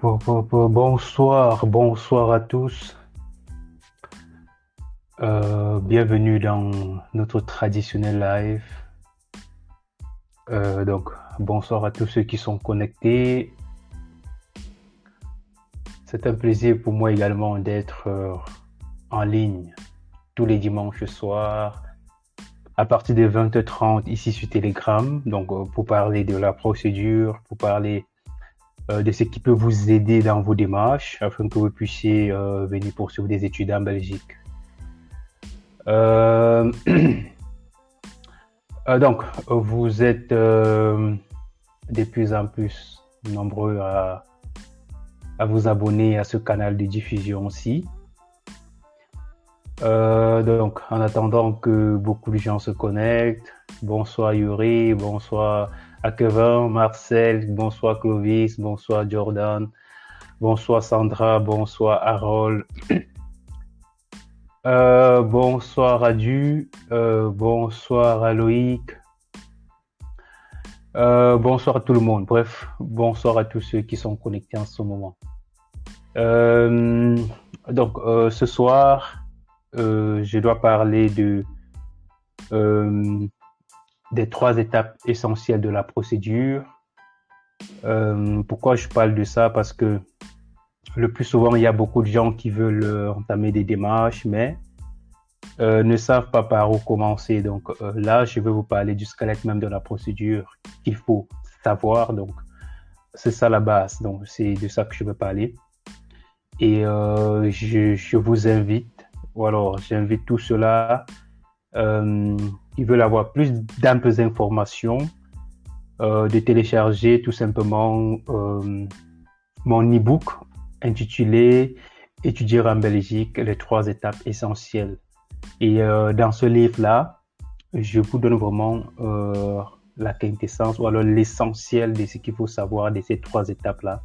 bonsoir, bonsoir à tous. Euh, bienvenue dans notre traditionnel live. Euh, donc, bonsoir à tous ceux qui sont connectés. C'est un plaisir pour moi également d'être euh, en ligne tous les dimanches soirs à partir de 20h30 ici sur Telegram. Donc, pour parler de la procédure, pour parler de ce qui peut vous aider dans vos démarches afin que vous puissiez euh, venir poursuivre des études en Belgique. Euh, donc, vous êtes de plus en plus nombreux à, à, vous abonner à ce canal de diffusion aussi. donc, en attendant que beaucoup de gens se connectent, bonsoir Yuri, bonsoir à Kevin, Marcel, bonsoir Clovis, bonsoir Jordan, bonsoir Sandra, bonsoir Harold, euh, bonsoir Adu, euh, bonsoir à Loïc, euh, bonsoir à tout le monde. Bref, bonsoir à tous ceux qui sont connectés en ce moment. donc, ce soir, je dois parler de des trois étapes essentielles de la procédure. Euh, pourquoi je parle de ça? Parce que le plus souvent, il y a beaucoup de gens qui veulent euh, entamer des démarches, mais euh, ne savent pas par où commencer. Donc là, je vais vous parler du squelette même de la procédure qu'il faut savoir. Donc, c'est ça la base. Donc, c'est de ça que je veux parler. Et je, je, vous invite, ou alors j'invite tout cela qui veulent avoir plus d'amples informations, euh, de télécharger tout simplement euh, mon e-book intitulé Étudier en Belgique, les trois étapes essentielles. Et euh, dans ce livre-là, je vous donne vraiment euh, la quintessence ou alors l'essentiel de ce qu'il faut savoir de ces trois étapes-là.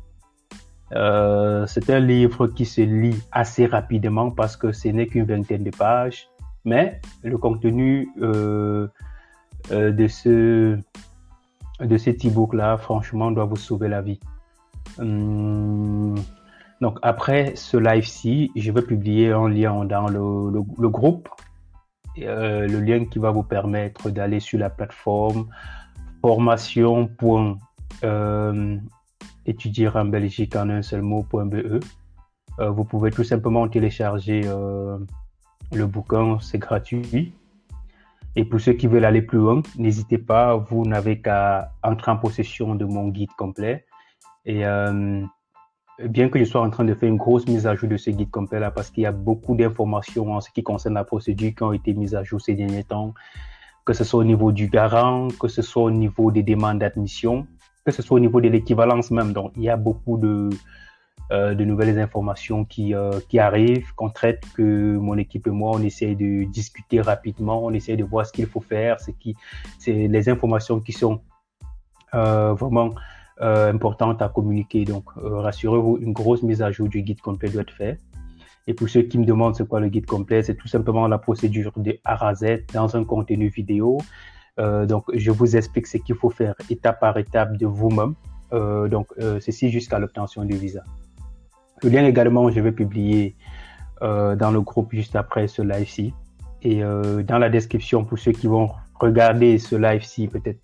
Euh, c'est un livre qui se lit assez rapidement parce que ce n'est qu'une vingtaine de pages mais le contenu euh, euh, de ce de cet e-book là, franchement, doit vous sauver la vie. Hum, donc après ce live-ci, je vais publier un lien dans le, le, groupe, euh, le lien qui va vous permettre d'aller sur la plateforme formation.étudier en Belgique en un seul mot.be. vous pouvez tout simplement télécharger le bouquin, c'est gratuit. Et pour ceux qui veulent aller plus loin, n'hésitez pas, vous n'avez qu'à entrer en possession de mon guide complet. Et euh, bien que je sois en train de faire une grosse mise à jour de ce guide complet là, parce qu'il y a beaucoup d'informations en ce qui concerne la procédure qui ont été mises à jour ces derniers temps, que ce soit au niveau du garant, que ce soit au niveau des demandes d'admission, que ce soit au niveau de l'équivalence même. Donc, il y a beaucoup de, euh, de nouvelles informations qui, euh, qui arrivent, qu'on traite, que mon équipe et moi, on essaie de discuter rapidement, on essaie de voir ce qu'il faut faire, c'est qui, c'est les informations qui sont euh, vraiment euh, importantes à communiquer. Donc, euh, rassurez-vous, une grosse mise à jour du guide complet doit être faite. Et pour ceux qui me demandent c'est quoi le guide complet, c'est tout simplement la procédure de A à Z dans un contenu vidéo. Donc, je vous explique ce qu'il faut faire étape par étape de vous-même. Donc, ceci jusqu'à l'obtention du visa. Le lien également, je vais publier euh, dans le groupe juste après ce live-ci. Et euh, dans la description, pour ceux qui vont regarder ce live-ci, peut-être,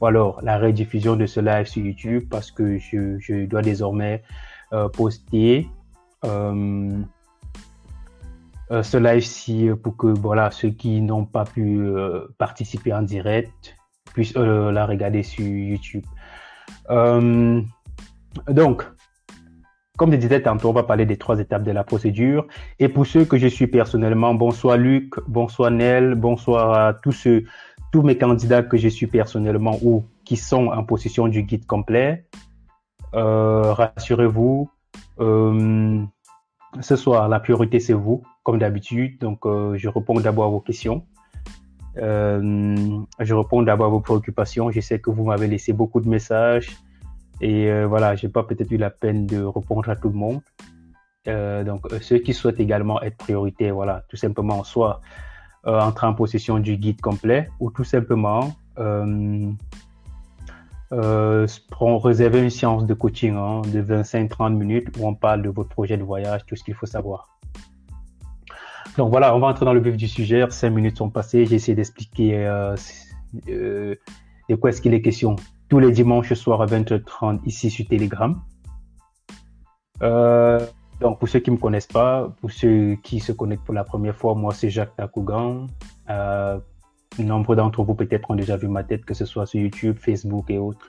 ou alors la rediffusion de ce live sur YouTube, parce que je, je dois désormais euh, poster euh, euh, ce live-ci pour que voilà, ceux qui n'ont pas pu euh, participer en direct puissent la regarder sur YouTube. donc, comme je disais tantôt, on va parler des trois étapes de la procédure. Et pour ceux que je suis personnellement, bonsoir Luc, bonsoir Nel, bonsoir à tous ceux, tous mes candidats que je suis personnellement ou qui sont en possession du guide complet. Euh, rassurez-vous, euh, ce soir, la priorité c'est vous, comme d'habitude. Donc, euh, je réponds d'abord à vos questions. Euh, je réponds d'abord à vos préoccupations. Je sais que vous m'avez laissé beaucoup de messages. Et euh, voilà, j'ai pas peut-être eu la peine de répondre à tout le monde. Euh, donc, euh, ceux qui souhaitent également être prioritaires, voilà, tout simplement, soit euh, entrer en possession du guide complet ou tout simplement réserver une séance de coaching hein, de 25-30 minutes où on parle de votre projet de voyage, tout ce qu'il faut savoir. Donc voilà, on va entrer dans le vif du sujet. Cinq minutes sont passées. J'ai essayé d'expliquer de quoi est-ce qu'il est question tous les dimanches soir à 20h30 ici sur Telegram. Euh, donc pour ceux qui ne me connaissent pas, pour ceux qui se connectent pour la première fois, moi c'est Jacques Takougan. Euh, nombre d'entre vous peut-être ont déjà vu ma tête, que ce soit sur YouTube, Facebook et autres.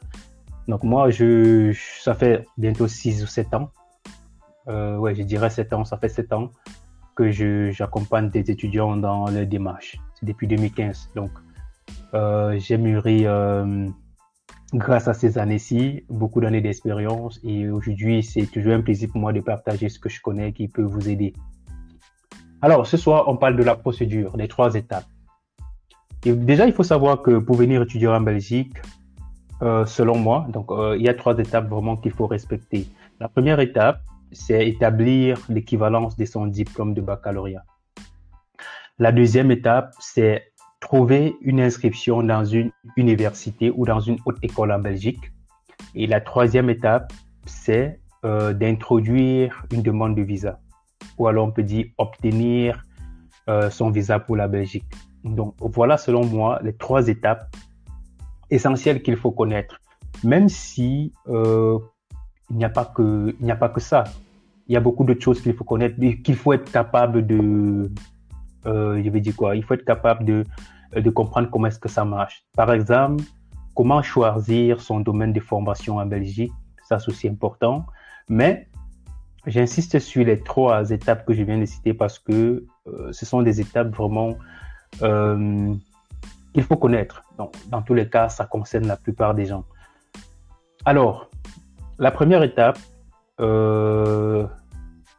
Donc moi, je, ça fait bientôt 6 ou 7 ans. Euh, ouais, je dirais 7 ans, ça fait 7 ans que j'accompagne des étudiants dans leur démarche. C'est depuis 2015. Donc, j'ai mûri grâce à ces années-ci, beaucoup d'années d'expérience et aujourd'hui, c'est toujours un plaisir pour moi de partager ce que je connais qui peut vous aider. Alors, ce soir, on parle de la procédure, des trois étapes. Et déjà, il faut savoir que pour venir étudier en Belgique, euh, selon moi, donc il y a trois étapes vraiment qu'il faut respecter. La première étape, c'est établir l'équivalence de son diplôme de baccalauréat. La deuxième étape, c'est trouver une inscription dans une université ou dans une haute école en Belgique. Et la troisième étape, c'est euh, d'introduire une demande de visa. Ou alors on peut dire obtenir euh, son visa pour la Belgique. Donc voilà selon moi les trois étapes essentielles qu'il faut connaître. Même si euh, il n'y a pas que il n'y a pas que ça. Il y a beaucoup d'autres choses qu'il faut connaître, qu'il faut être capable de, je vais dire quoi, il faut être capable de de comprendre comment est-ce que ça marche. Par exemple, comment choisir son domaine de formation en Belgique, ça c'est aussi important. Mais j'insiste sur les trois étapes que je viens de citer parce que euh, ce sont des étapes vraiment euh, qu'il faut connaître. Donc, dans tous les cas, ça concerne la plupart des gens. Alors, la première étape, euh,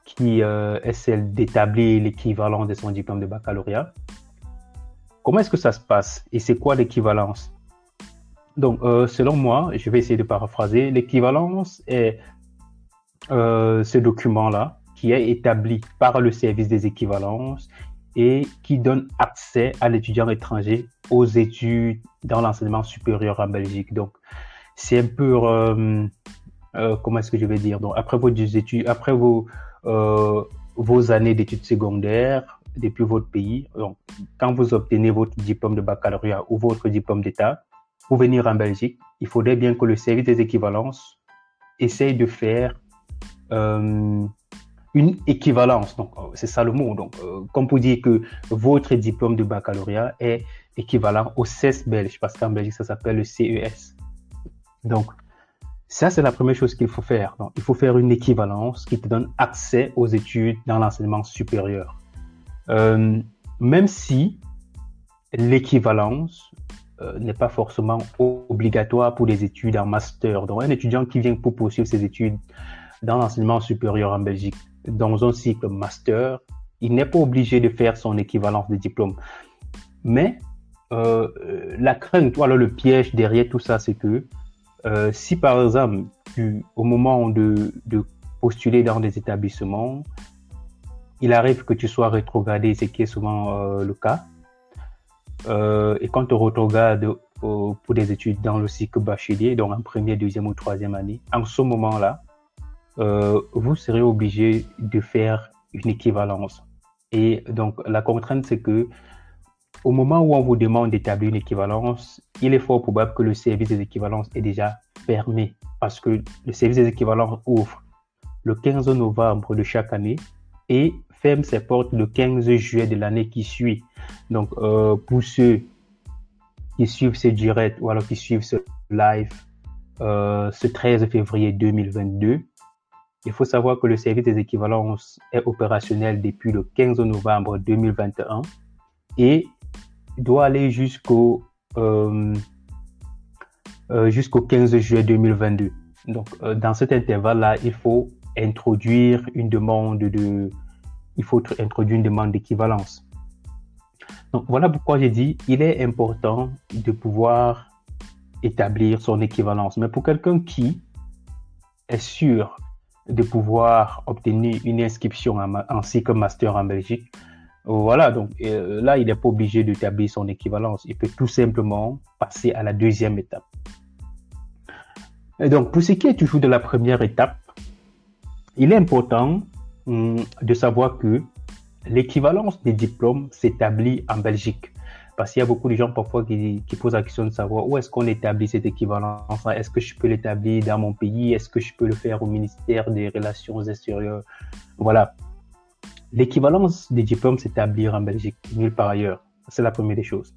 qui euh, est celle d'établir l'équivalent de son diplôme de baccalauréat. Comment est-ce que ça se passe et c'est quoi l'équivalence? Donc, euh, selon moi, je vais essayer de paraphraser, l'équivalence est ce document-là qui est établi par le service des équivalences et qui donne accès à l'étudiant étranger aux études dans l'enseignement supérieur en Belgique. Donc, c'est un peu euh, comment est-ce que je vais dire? Donc après vos études, après vos euh, vos années d'études secondaires depuis votre pays, donc quand vous obtenez votre diplôme de baccalauréat ou votre diplôme d'État, pour venir en Belgique, il faudrait bien que le service des équivalences essaye de faire euh, une équivalence. Donc, c'est ça le mot. Donc, comme pour dire que votre diplôme de baccalauréat est équivalent au CES belge, parce qu'en Belgique, ça s'appelle le CES. Donc, ça, c'est la première chose qu'il faut faire. Donc, il faut faire une équivalence qui te donne accès aux études dans l'enseignement supérieur. Euh, même si l'équivalence euh, n'est pas forcément obligatoire pour les études en master. Donc, un étudiant qui vient pour poursuivre ses études dans l'enseignement supérieur en Belgique, dans un cycle master, il n'est pas obligé de faire son équivalence de diplôme. Mais euh, la crainte, alors le piège derrière tout ça, c'est que si par exemple, au moment de, postuler dans des établissements, il arrive que tu sois rétrogradé, ce qui est souvent euh, le cas, euh, et quand tu rétrogrades pour des études dans le cycle bachelier, donc en première, deuxième ou troisième année, en ce moment-là, vous serez obligé de faire une équivalence. Et donc, la contrainte, c'est que au moment où on vous demande d'établir une équivalence, il est fort probable que le service des équivalences est déjà fermé parce que le service des équivalences ouvre le 15 novembre de chaque année et ferme ses portes le 15 juillet de l'année qui suit. Donc, euh, pour ceux qui suivent ce direct ou alors qui suivent ce live euh, ce 13 février 2022, il faut savoir que le service des équivalences est opérationnel depuis le 15 novembre 2021 et doit aller jusqu'au euh, jusqu'au 15 juillet 2022. Donc, dans cet intervalle-là, il faut introduire une demande de, il faut introduire une demande d'équivalence. Donc, voilà pourquoi j'ai dit, il est important de pouvoir établir son équivalence. Mais pour quelqu'un qui est sûr de pouvoir obtenir une inscription en, en cycle master en Belgique, voilà, donc euh, là, il n'est pas obligé d'établir son équivalence. Il peut tout simplement passer à la deuxième étape. Et donc, pour ce qui est toujours de la première étape, il est important de savoir que l'équivalence des diplômes s'établit en Belgique. Parce qu'il y a beaucoup de gens parfois qui, posent la question de savoir où est-ce qu'on établit cette équivalence. Est-ce que je peux l'établir dans mon pays? Est-ce que je peux le faire au ministère des Relations extérieures? Voilà. L'équivalence des diplômes s'établit en Belgique, nulle part ailleurs. C'est la première des choses.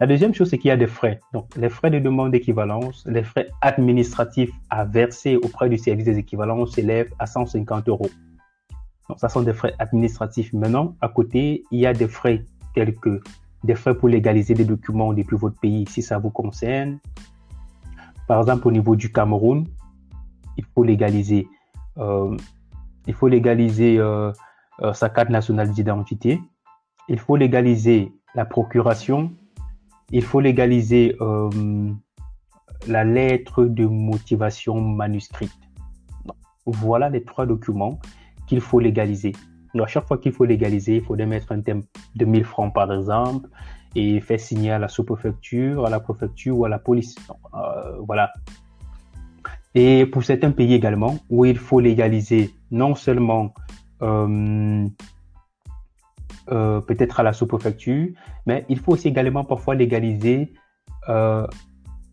La deuxième chose, c'est qu'il y a des frais. Donc, les frais de demande d'équivalence, les frais administratifs à verser auprès du service des équivalences s'élèvent à 150 euros. Donc, ça sont des frais administratifs. Maintenant, à côté, il y a des frais tels que des frais pour légaliser des documents depuis votre pays si ça vous concerne. Par exemple, au niveau du Cameroun, il faut légaliser, euh, il faut légaliser euh, euh, sa carte nationale d'identité. Il faut légaliser la procuration. Il faut légaliser la lettre de motivation manuscrite. Voilà les trois documents qu'il faut légaliser. Donc, à chaque fois qu'il faut légaliser, il faut mettre un thème de 1000 francs par exemple et faire signer à la sous-préfecture, à la préfecture ou à la police. Euh, voilà. Et pour certains pays également, où il faut légaliser non seulement euh, euh, peut-être à la sous-préfecture, mais il faut aussi également parfois légaliser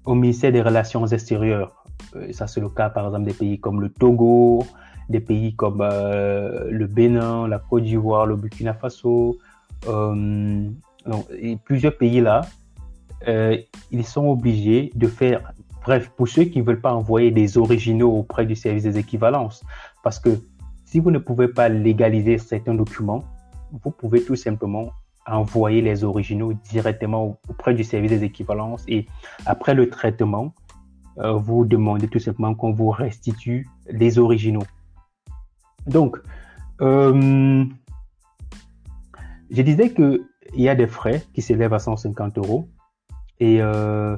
au ministère des Relations extérieures. ça, c'est le cas par exemple des pays comme le Togo, des pays comme euh, le Bénin, la Côte d'Ivoire, le Burkina Faso, euh, et plusieurs pays là, euh, ils sont obligés de faire, bref, pour ceux qui ne veulent pas envoyer des originaux auprès du service des équivalences, parce que si vous ne pouvez pas légaliser certains documents, vous pouvez tout simplement envoyer les originaux directement auprès du service des équivalences et après le traitement, vous demandez tout simplement qu'on vous restitue les originaux. Donc, euh, je disais qu'il y a des frais qui s'élèvent à 150 euros et euh,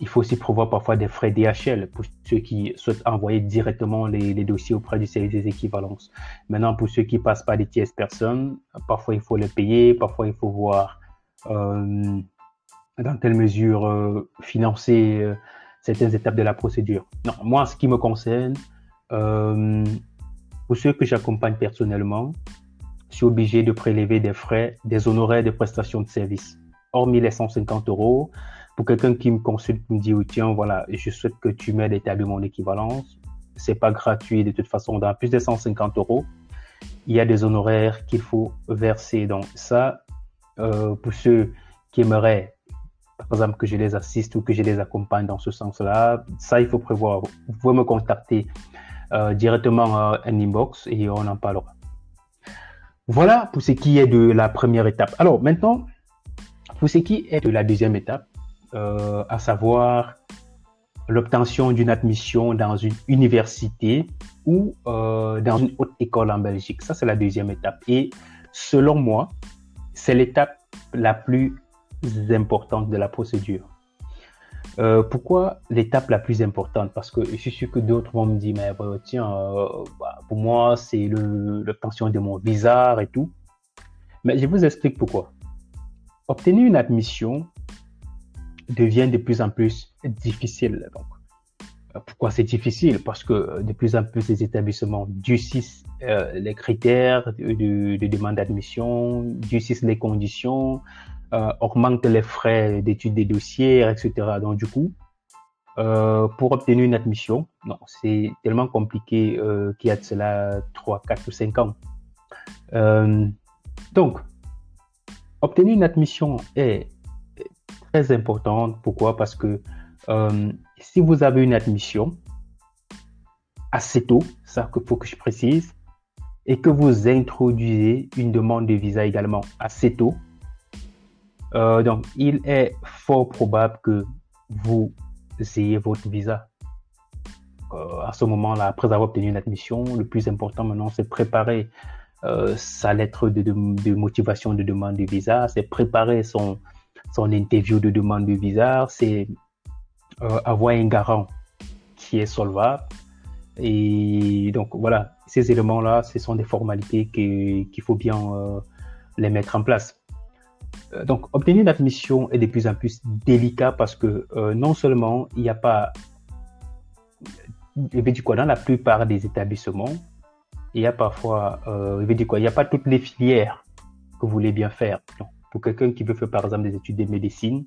il faut aussi prévoir parfois des frais DHL pour ceux qui souhaitent envoyer directement les, dossiers auprès du service des équivalences. Maintenant, pour ceux qui passent par des tierces personnes, parfois il faut les payer, parfois il faut voir euh, dans quelle mesure financer certaines étapes de la procédure. Non, moi, ce qui me concerne, pour ceux que j'accompagne personnellement, je suis obligé de prélever des frais, des honoraires de prestations de services, hormis les 150 euros. Pour quelqu'un qui me consulte, me dit, tiens, voilà, je souhaite que tu m'aides à établir mon équivalence. C'est pas gratuit de toute façon. Dans plus de 150 euros, il y a des honoraires qu'il faut verser. Donc ça, euh, pour ceux qui aimeraient, par exemple, que je les assiste ou que je les accompagne dans ce sens-là, ça, il faut prévoir. Vous pouvez me contacter directement un inbox et on en parlera. Voilà pour ce qui est de la première étape. Alors maintenant, pour ce qui est de la deuxième étape, euh, à savoir l'obtention d'une admission dans une université ou euh, dans une haute école en Belgique. Ça, c'est la deuxième étape. Et selon moi, c'est l'étape la plus importante de la procédure. Euh, pourquoi l'étape la plus importante? Parce que je suis sûr que d'autres vont me dire, mais bah, tiens, euh, bah, pour moi, c'est l'obtention de mon visa et tout. Mais je vous explique pourquoi. Obtenir une admission devient de plus en plus difficile. Donc, euh, pourquoi c'est difficile? Parce que de plus en plus les établissements durcissent les critères de, de demande d'admission, durcissent les conditions, euh, augmente les frais d'étude des dossiers, etc. Donc du coup, euh, pour obtenir une admission, non, c'est tellement compliqué euh, qu'il y a de cela 3, 4 ou 5 ans. donc, obtenir une admission est très importante. Pourquoi? Parce que si vous avez une admission assez tôt, ça qu'il faut que je précise, et que vous introduisez une demande de visa également assez tôt, euh, donc, il est fort probable que vous ayez votre visa. Euh, à ce moment-là, après avoir obtenu une admission, le plus important maintenant, c'est préparer euh, sa lettre de, motivation de demande de visa, c'est préparer son, son interview de demande de visa, c'est avoir un garant qui est solvable. Et donc, voilà, ces éléments-là, ce sont des formalités qu'il faut bien les mettre en place. Euh, donc, obtenir une admission est de plus en plus délicat parce que euh, non seulement il n'y a pas je veux dire quoi, dans la plupart des établissements, il y a parfois, euh, je veux dire quoi, il n'y a pas toutes les filières que vous voulez bien faire. pour quelqu'un qui veut faire par exemple des études de médecine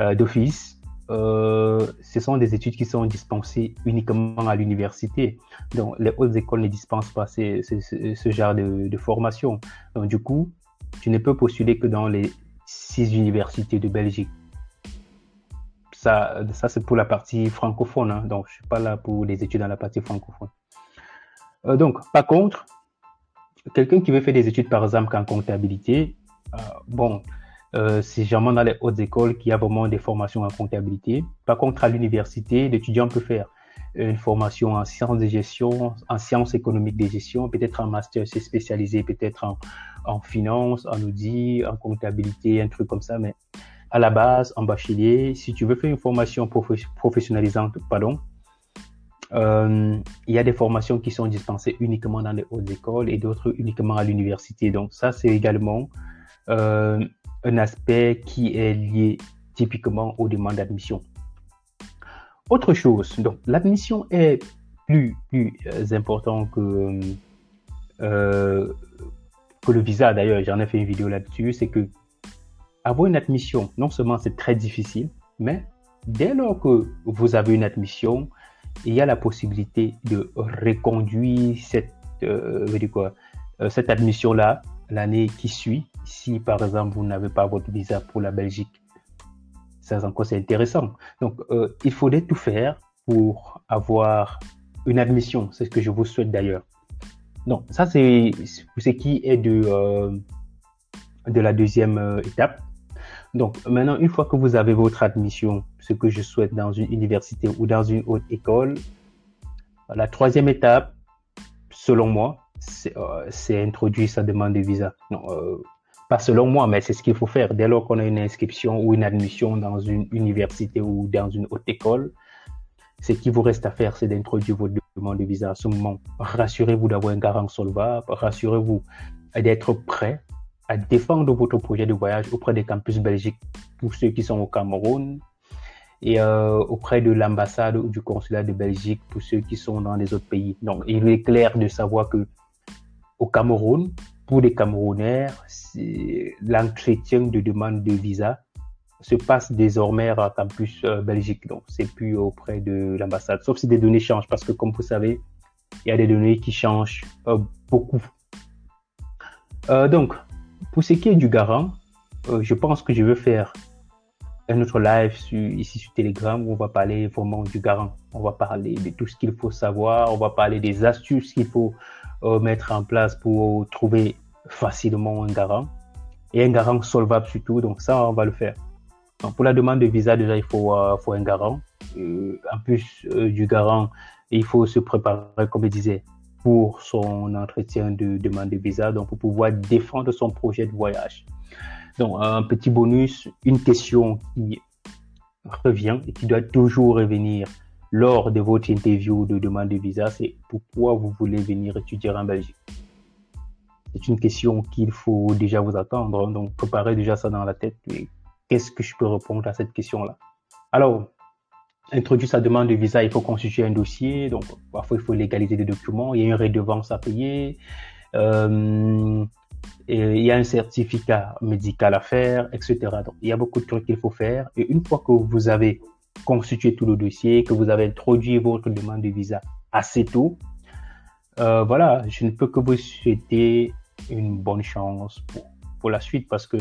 euh, d'office, ce sont des études qui sont dispensées uniquement à l'université. Donc, les hautes écoles ne dispensent pas ce, ce, genre de, de, formation. Donc, du coup, tu ne peux postuler que dans les six universités de Belgique. Ça, ça c'est pour la partie francophone. Hein. Donc, je suis pas là pour les études dans la partie francophone. Euh, donc, par contre, quelqu'un qui veut faire des études, par exemple, en comptabilité, euh, bon, euh, c'est généralement dans les hautes écoles qu'il y a vraiment des formations en comptabilité. Par contre, à l'université, l'étudiant peut faire une formation en sciences de gestion, en sciences économiques de gestion, peut-être en master, c'est spécialisé peut-être en, en finance, en audit, en comptabilité, un truc comme ça. Mais à la base, en bachelier, si tu veux faire une formation professionnalisante, pardon, euh, il y a des formations qui sont dispensées uniquement dans les hautes écoles et d'autres uniquement à l'université. Donc ça, c'est également euh, un aspect qui est lié typiquement aux demandes d'admission. Autre chose, donc l'admission est plus, plus euh, important que, que le visa. D'ailleurs, j'en ai fait une vidéo là-dessus. C'est que avoir une admission, non seulement c'est très difficile, mais dès lors que vous avez une admission, il y a la possibilité de reconduire cette, euh, quoi, cette admission-là l'année qui suit si par exemple vous n'avez pas votre visa pour la Belgique. Ça encore c'est intéressant. Donc euh, il faudrait tout faire pour avoir une admission. C'est ce que je vous souhaite d'ailleurs. Donc ça c'est ce qui est de euh, de la deuxième euh, étape. Donc maintenant une fois que vous avez votre admission, ce que je souhaite dans une université ou dans une haute école, la troisième étape, selon moi, c'est euh, introduire sa demande de visa. Non, pas selon moi, mais c'est ce qu'il faut faire. Dès lors qu'on a une inscription ou une admission dans une université ou dans une haute école, ce qui vous reste à faire, c'est d'introduire votre demande de visa à ce moment. Rassurez-vous d'avoir un garant solvable, rassurez-vous d'être prêt à défendre votre projet de voyage auprès des campus belgiques pour ceux qui sont au Cameroun et euh, auprès de l'ambassade ou du consulat de Belgique pour ceux qui sont dans les autres pays. Donc, il est clair de savoir que au Cameroun, pour les Camerounais, l'entretien de demande de visa se passe désormais à campus euh, Belgique. Donc, c'est plus auprès de l'ambassade, sauf si des données changent, parce que comme vous savez, il y a des données qui changent euh, beaucoup. Euh, donc, pour ce qui est du garant, je pense que je vais faire un autre live ici sur Telegram où on va parler vraiment du garant. On va parler de tout ce qu'il faut savoir, on va parler des astuces qu'il faut mettre en place pour trouver facilement un garant et un garant solvable surtout. Donc ça, on va le faire. Pour la demande de visa, déjà, il faut, euh, un garant. Euh, en plus euh, du garant, il faut se préparer, comme je disais, pour son entretien de demande de visa, donc pour pouvoir défendre son projet de voyage. Donc un petit bonus, une question qui revient et qui doit toujours revenir lors de votre interview de demande de visa, c'est pourquoi vous voulez venir étudier en Belgique? C'est une question qu'il faut déjà vous attendre, donc préparez déjà ça dans la tête. Qu'est-ce que je peux répondre à cette question-là? Alors, introduire sa demande de visa, il faut constituer un dossier, donc parfois il faut légaliser des documents, il y a une redevance à payer, euh, il y a un certificat médical à faire, etc. Donc, il y a beaucoup de trucs qu'il faut faire. Et une fois que vous avez constitué tout le dossier, que vous avez introduit votre demande de visa assez tôt, euh, voilà, je ne peux que vous souhaiter une bonne chance pour, pour la suite parce que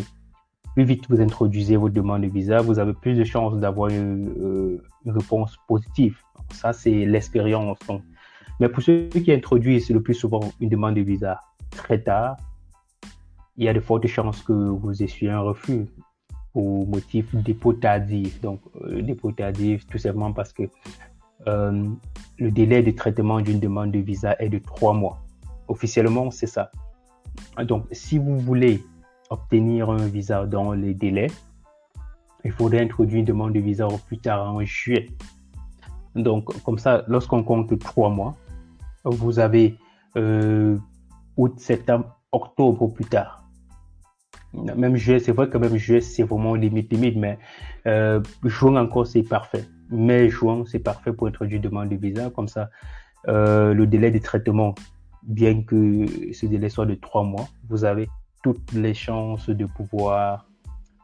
plus vite vous introduisez votre demande de visa, vous avez plus de chances d'avoir une, euh, réponse positive. ça, c'est l'expérience. Mais pour ceux qui introduisent le plus souvent une demande de visa très tard, il y a de fortes chances que vous essuyez un refus au motif dépôt tardif. Donc, euh, dépôt tardif, tout simplement parce que euh, le délai de traitement d'une demande de visa est de trois mois. Officiellement, c'est ça. Donc, si vous voulez obtenir un visa dans les délais, il faudrait introduire une demande de visa au plus tard en juillet. Donc, comme ça, lorsqu'on compte trois mois, vous avez euh, août, septembre, octobre au plus tard même juillet, c'est vrai que même juillet, c'est vraiment limite, limite, mais euh, juin encore, c'est parfait. mai-juin, c'est parfait pour introduire une demande de visa. Comme ça, euh, le délai de traitement, bien que ce délai soit de trois mois, vous avez toutes les chances de pouvoir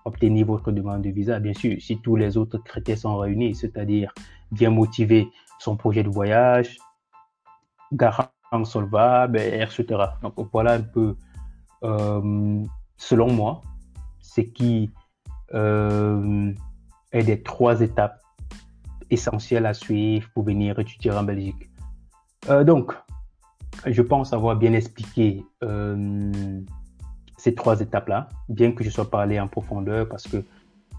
obtenir votre demande de visa. Bien sûr, si tous les autres critères sont réunis, c'est-à-dire bien motiver son projet de voyage, garant solvable, etc. Donc voilà un peu, euh, selon moi, ce qui euh, est des trois étapes essentielles à suivre pour venir étudier en Belgique. Euh, donc, je pense avoir bien expliqué ces trois étapes-là, bien que je sois pas allé en profondeur parce que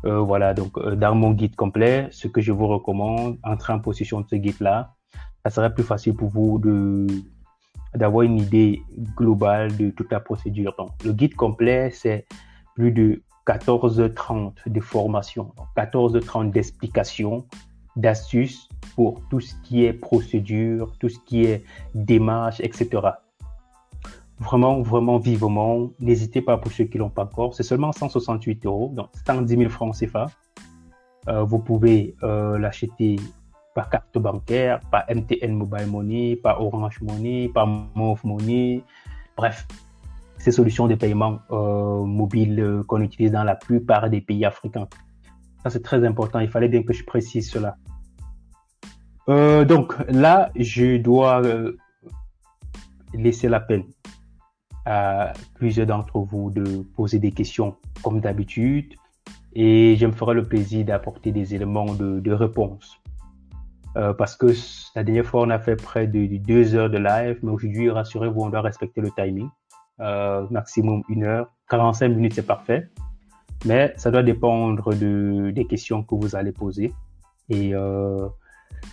euh, voilà, donc euh, dans mon guide complet, ce que je vous recommande, entrer en possession de ce guide-là, ça serait plus facile pour vous de d'avoir une idée globale de toute la procédure. Donc, le guide complet, c'est plus de 14h30 de formation, 14h30 d'explications, d'astuces pour tout ce qui est procédure, tout ce qui est démarche, etc vraiment, vraiment vivement. N'hésitez pas pour ceux qui l'ont pas encore. C'est seulement 168 euros, donc 110 000 francs CFA. Euh, vous pouvez euh, l'acheter par carte bancaire, par MTN Mobile Money, par Orange Money, par Move Money. Bref, ces solutions de paiement euh, mobile qu'on utilise dans la plupart des pays africains. Ça, c'est très important. Il fallait bien que je précise cela. donc là, je dois laisser la peine à plusieurs d'entre vous de poser des questions comme d'habitude et je me ferai le plaisir d'apporter des éléments de, réponse. Euh, parce que la dernière fois, on a fait près de, deux heures de live, mais aujourd'hui, rassurez-vous, on doit respecter le timing. Euh, maximum une heure. 45 minutes, c'est parfait. Mais ça doit dépendre de, des questions que vous allez poser. Et euh,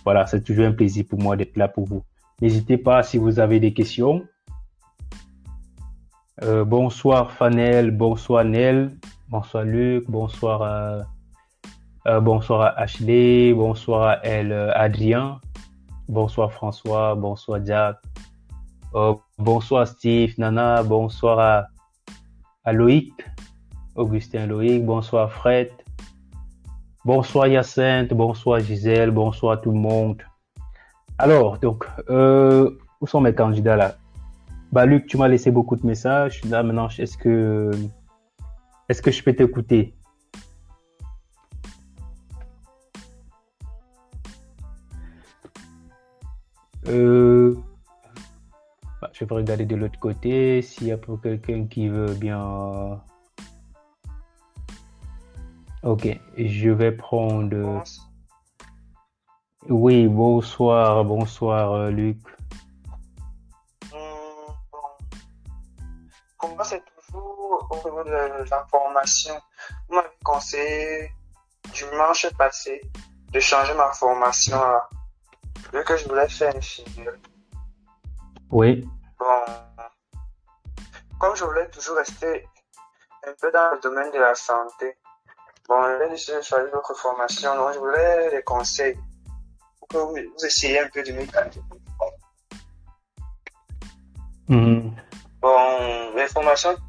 voilà, c'est toujours un plaisir pour moi d'être là pour vous. N'hésitez pas, si vous avez des questions, euh, bonsoir Fanel, bonsoir Nel, bonsoir Luc, bonsoir à, euh, bonsoir Ashley, bonsoir à elle, euh, Adrien, bonsoir François, bonsoir Jack, bonsoir Steve, Nana, bonsoir à, à Loïc, Augustin Loïc, bonsoir Fred, bonsoir Yacinthe, bonsoir Gisèle, bonsoir tout le monde. Alors, donc, où sont mes candidats là? Bah, Luc, tu m'as laissé beaucoup de messages. Là, maintenant, est-ce que, est-ce que je peux t'écouter? Euh, bah, je vais regarder de l'autre côté s'il y a pour quelqu'un qui veut bien. Ok, je vais prendre. Oui, bonsoir, bonsoir euh, Luc. Niveau de la formation. Vous m'avez conseillé dimanche passé de changer ma formation là. Vu que je voulais faire infirmière. Oui. Bon. Comme je voulais toujours rester un peu dans le domaine de la santé, bon, j'ai décidé de choisir d'autres formations. Donc, je voulais les conseils pour que vous, essayiez un peu de me mm Bon, l'information qui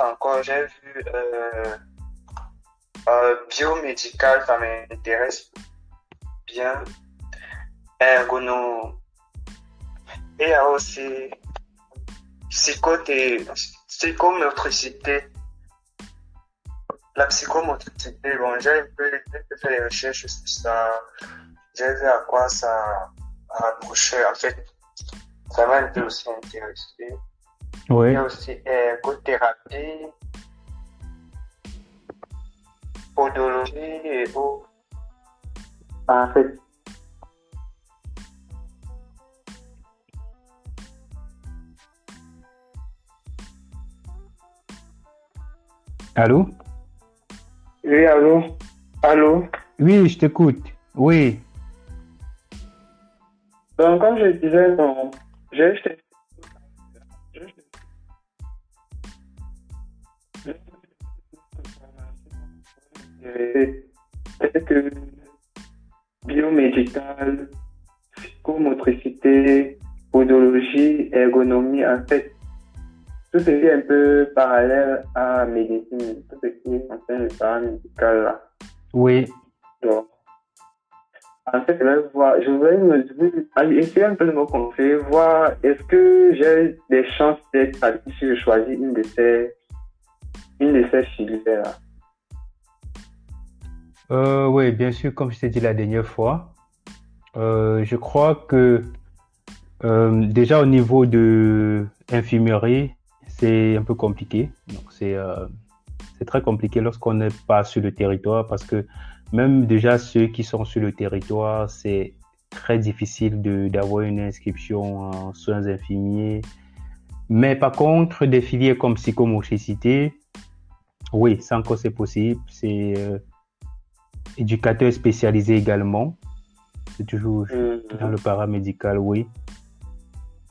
encore, j'ai vu euh, euh, biomédical, ça m'intéresse bien. Ergono. Et aussi psychomotricité. La psychomotricité, bon, j'ai un peu, fait des recherches sur ça. J'ai vu à quoi ça rapprochait. En fait, ça m'a un peu aussi intéressé. Oui. Il y a aussi écothérapie, podologie et autres. En fait, Allô? Oui, allô? Allô? Oui, je t'écoute. Oui. Donc, comme je disais, j'ai que biomédical, psychomotricité, podologie, ergonomie, en fait, tout ce qui est un peu parallèle à la médecine, tout ce qui est en le paramédical là. Oui. Donc, En fait, je vais voir, je vais me essayer un peu de me conseiller, voir est-ce que j'ai des chances d'être admis si je choisis une de ces, une de ces filières-là. Euh, oui, bien sûr, comme je t'ai dit la dernière fois, euh, je crois que euh, déjà au niveau de infirmerie, c'est un peu compliqué. Donc c'est euh, c'est très compliqué lorsqu'on n'est pas sur le territoire parce que même déjà ceux qui sont sur le territoire, c'est très difficile d'avoir une inscription en soins infirmiers. Mais par contre, des filières comme psychomotricité, oui, ça encore c'est possible. Éducateur spécialisé également. C'est toujours Mhm. dans le paramédical, oui.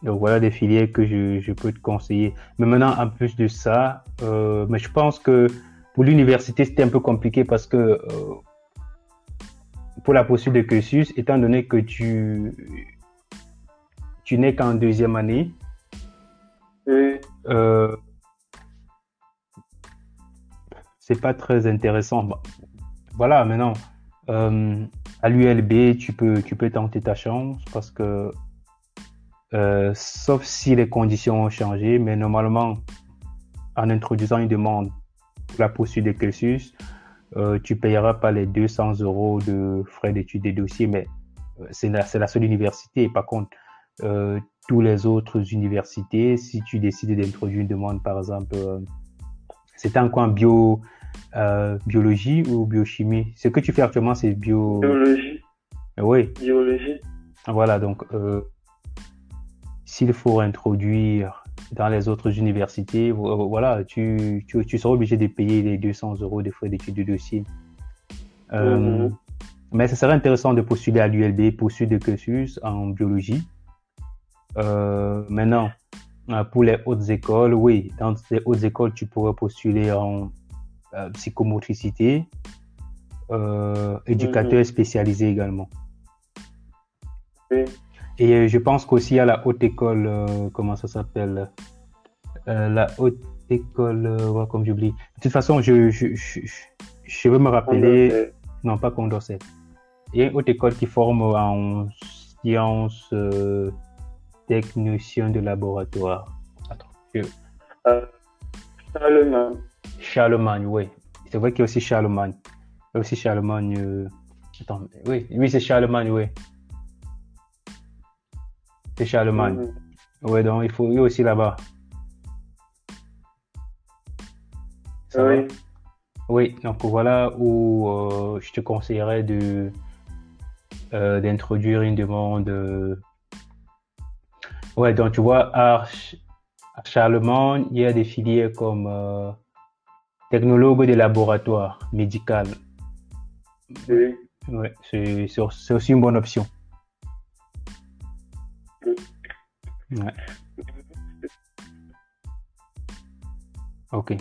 Donc voilà des filières que je, je peux te conseiller. Mais maintenant, en plus de ça, euh, mais je pense que pour l'université, c'était un peu compliqué parce que euh, pour la poursuite de cursus, étant donné que tu, tu n'es qu'en deuxième année, euh, c'est pas très intéressant. Voilà, maintenant, euh, à l'ULB, tu peux, tu peux tenter ta chance parce que, euh, sauf si les conditions ont changé, mais normalement, en introduisant une demande pour la poursuite de cursus, euh, tu payeras pas les 200 euros de frais d'études des dossiers, mais c'est la, c'est seule université. Par contre, euh, les autres universités, si tu décides d'introduire une demande, par exemple, en quoi en bio, euh, biologie ou biochimie? Ce que tu fais actuellement, c'est bio. Biologie. Oui, Biologie. voilà. Donc, euh, s'il faut introduire dans les autres universités, vo- voilà, tu, tu, tu seras obligé de payer les 200 euros des frais d'études de dossier. Euh, Mhm. Mais ce serait intéressant de postuler à l'ULB, poursuite de cursus en biologie. Euh, maintenant, pour les hautes écoles, oui, dans les hautes écoles, tu pourrais postuler en euh, psychomotricité, euh, éducateur spécialisé également. Oui. Et euh, je pense qu'aussi à la haute école, euh, comment ça s'appelle Euh, La haute école, euh, comme j'oublie. De toute façon, je, je, je, je veux me rappeler. Condorcet. Non, pas Condorcet. Il y a une haute école qui forme en sciences euh, technicien de laboratoire. Attends, je- Charlemagne. Charlemagne, oui. C'est vrai qu'il y a aussi Charlemagne. Il y a aussi Charlemagne. euh, Attends, oui, oui, c'est Charlemagne, oui. C'est Charlemagne. Ouais, donc il faut ir aussi là-bas. Ça va? Oui. Oui, donc voilà où euh, je te conseillerais de euh, d'introduire une demande. Ouais, donc tu vois, à, Ch- à Charlemagne, il y a des filières comme technologue de laboratoire médical. Oui. Ouais, c'est aussi une bonne option. Ouais, ok.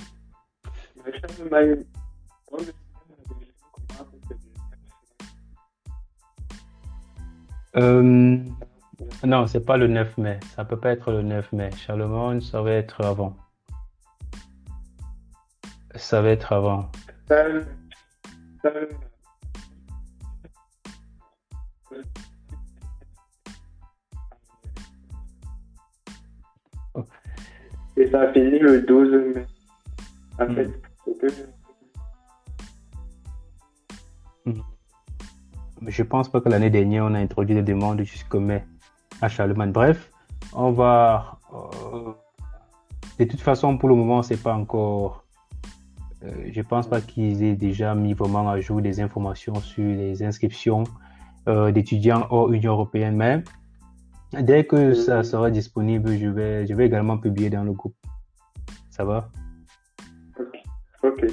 Euh, non, c'est pas le 9 mai. Ça peut pas être le 9 mai. Charlemagne, ça va être avant. Ça va être avant. Et ça finit le 12 mai. En Hmm. fait, Mais Je pense pas que l'année dernière, on a introduit des demandes jusqu'au mai à Charlemagne. Bref, on va. euh, de toute façon, pour le moment, c'est pas encore. Euh, je pense pas qu'ils aient déjà mis vraiment à jour des informations sur les inscriptions euh, d'étudiants hors Union européenne. Mais dès que ça Mhm. sera disponible, je vais, je vais également publier dans le groupe. Ça va? Ok.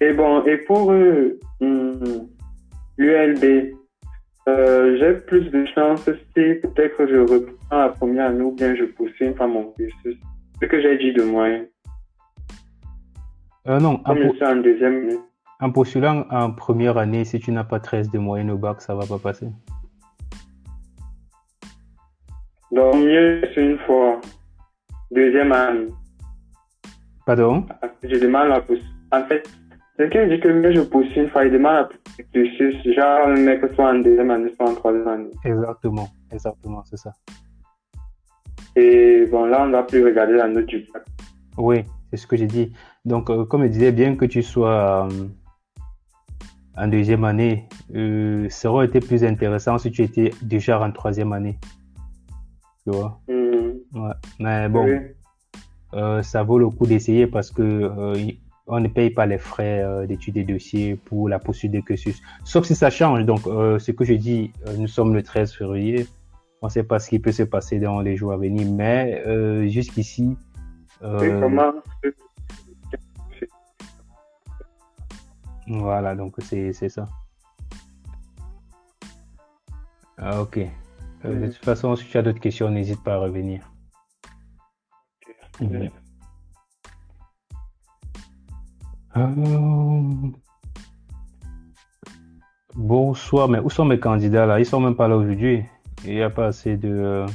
Et bon, et pour euh, hum, l'ULB, euh, j'ai plus de chances si peut-être je reprends la première année ou bien je poursuis par mon cursus. Ce que j'ai dit de moyen. Euh, non, en, je po- deuxième postulant en première année, si tu n'as pas 13 de moyenne au bac, ça va pas passer. Donc, mieux c'est une fois. Deuxième année. Pardon? J'ai demande la pousse. En fait, qui dit que mieux je poursuis, il faut demande à cursus, genre le mec soit en deuxième année, soit en troisième année. Exactement, exactement, c'est ça. Et bon, là, on ne va plus regarder la note du bac. Oui, c'est ce que j'ai dit. Donc, euh, comme je disais, bien que tu sois euh, en deuxième année, euh, ça aurait été plus intéressant si tu étais déjà en troisième année. Tu vois? Hmm. Ouais. Mais bon, Oui. euh, ça vaut le coup d'essayer parce que on ne paye pas les frais d'études des dossiers pour la poursuite des cursus. Sauf si ça change. Donc, ce que je dis, nous sommes le 13 février. On ne sait pas ce qui peut se passer dans les jours à venir. Mais jusqu'ici, comment Voilà, donc c'est ça. Ah, ok. Euh, de Mhm. toute façon, si tu as d'autres questions, n'hésite pas à revenir. Euh, Bonsoir, mais où sont mes candidats là? Ils sont même pas là aujourd'hui. Il n'y a pas assez de. euh,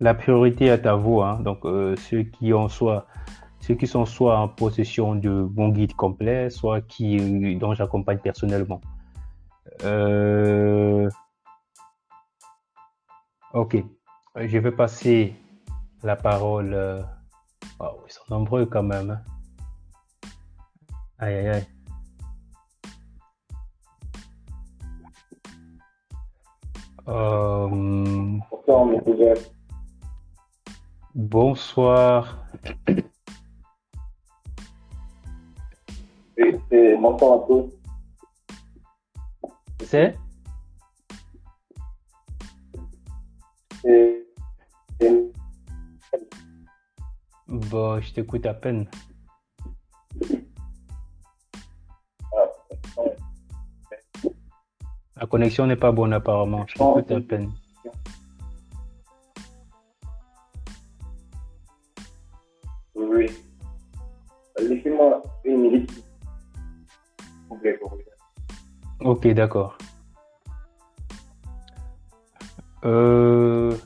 La priorité est à vous, hein. Donc euh, ceux qui ont soit ceux qui sont soit en possession de mon guide complet, soit qui dont j'accompagne personnellement. Euh, Ok, je vais passer la parole. euh, Waouh, ils sont nombreux quand même. hein. Aïe, aïe, aïe. Euh, bonsoir. C'est à tous. C'est? Et, et, Bon, je t'écoute à peine. La connexion n'est pas bonne apparemment. Je t'écoute à peine. Ok, d'accord. Euh...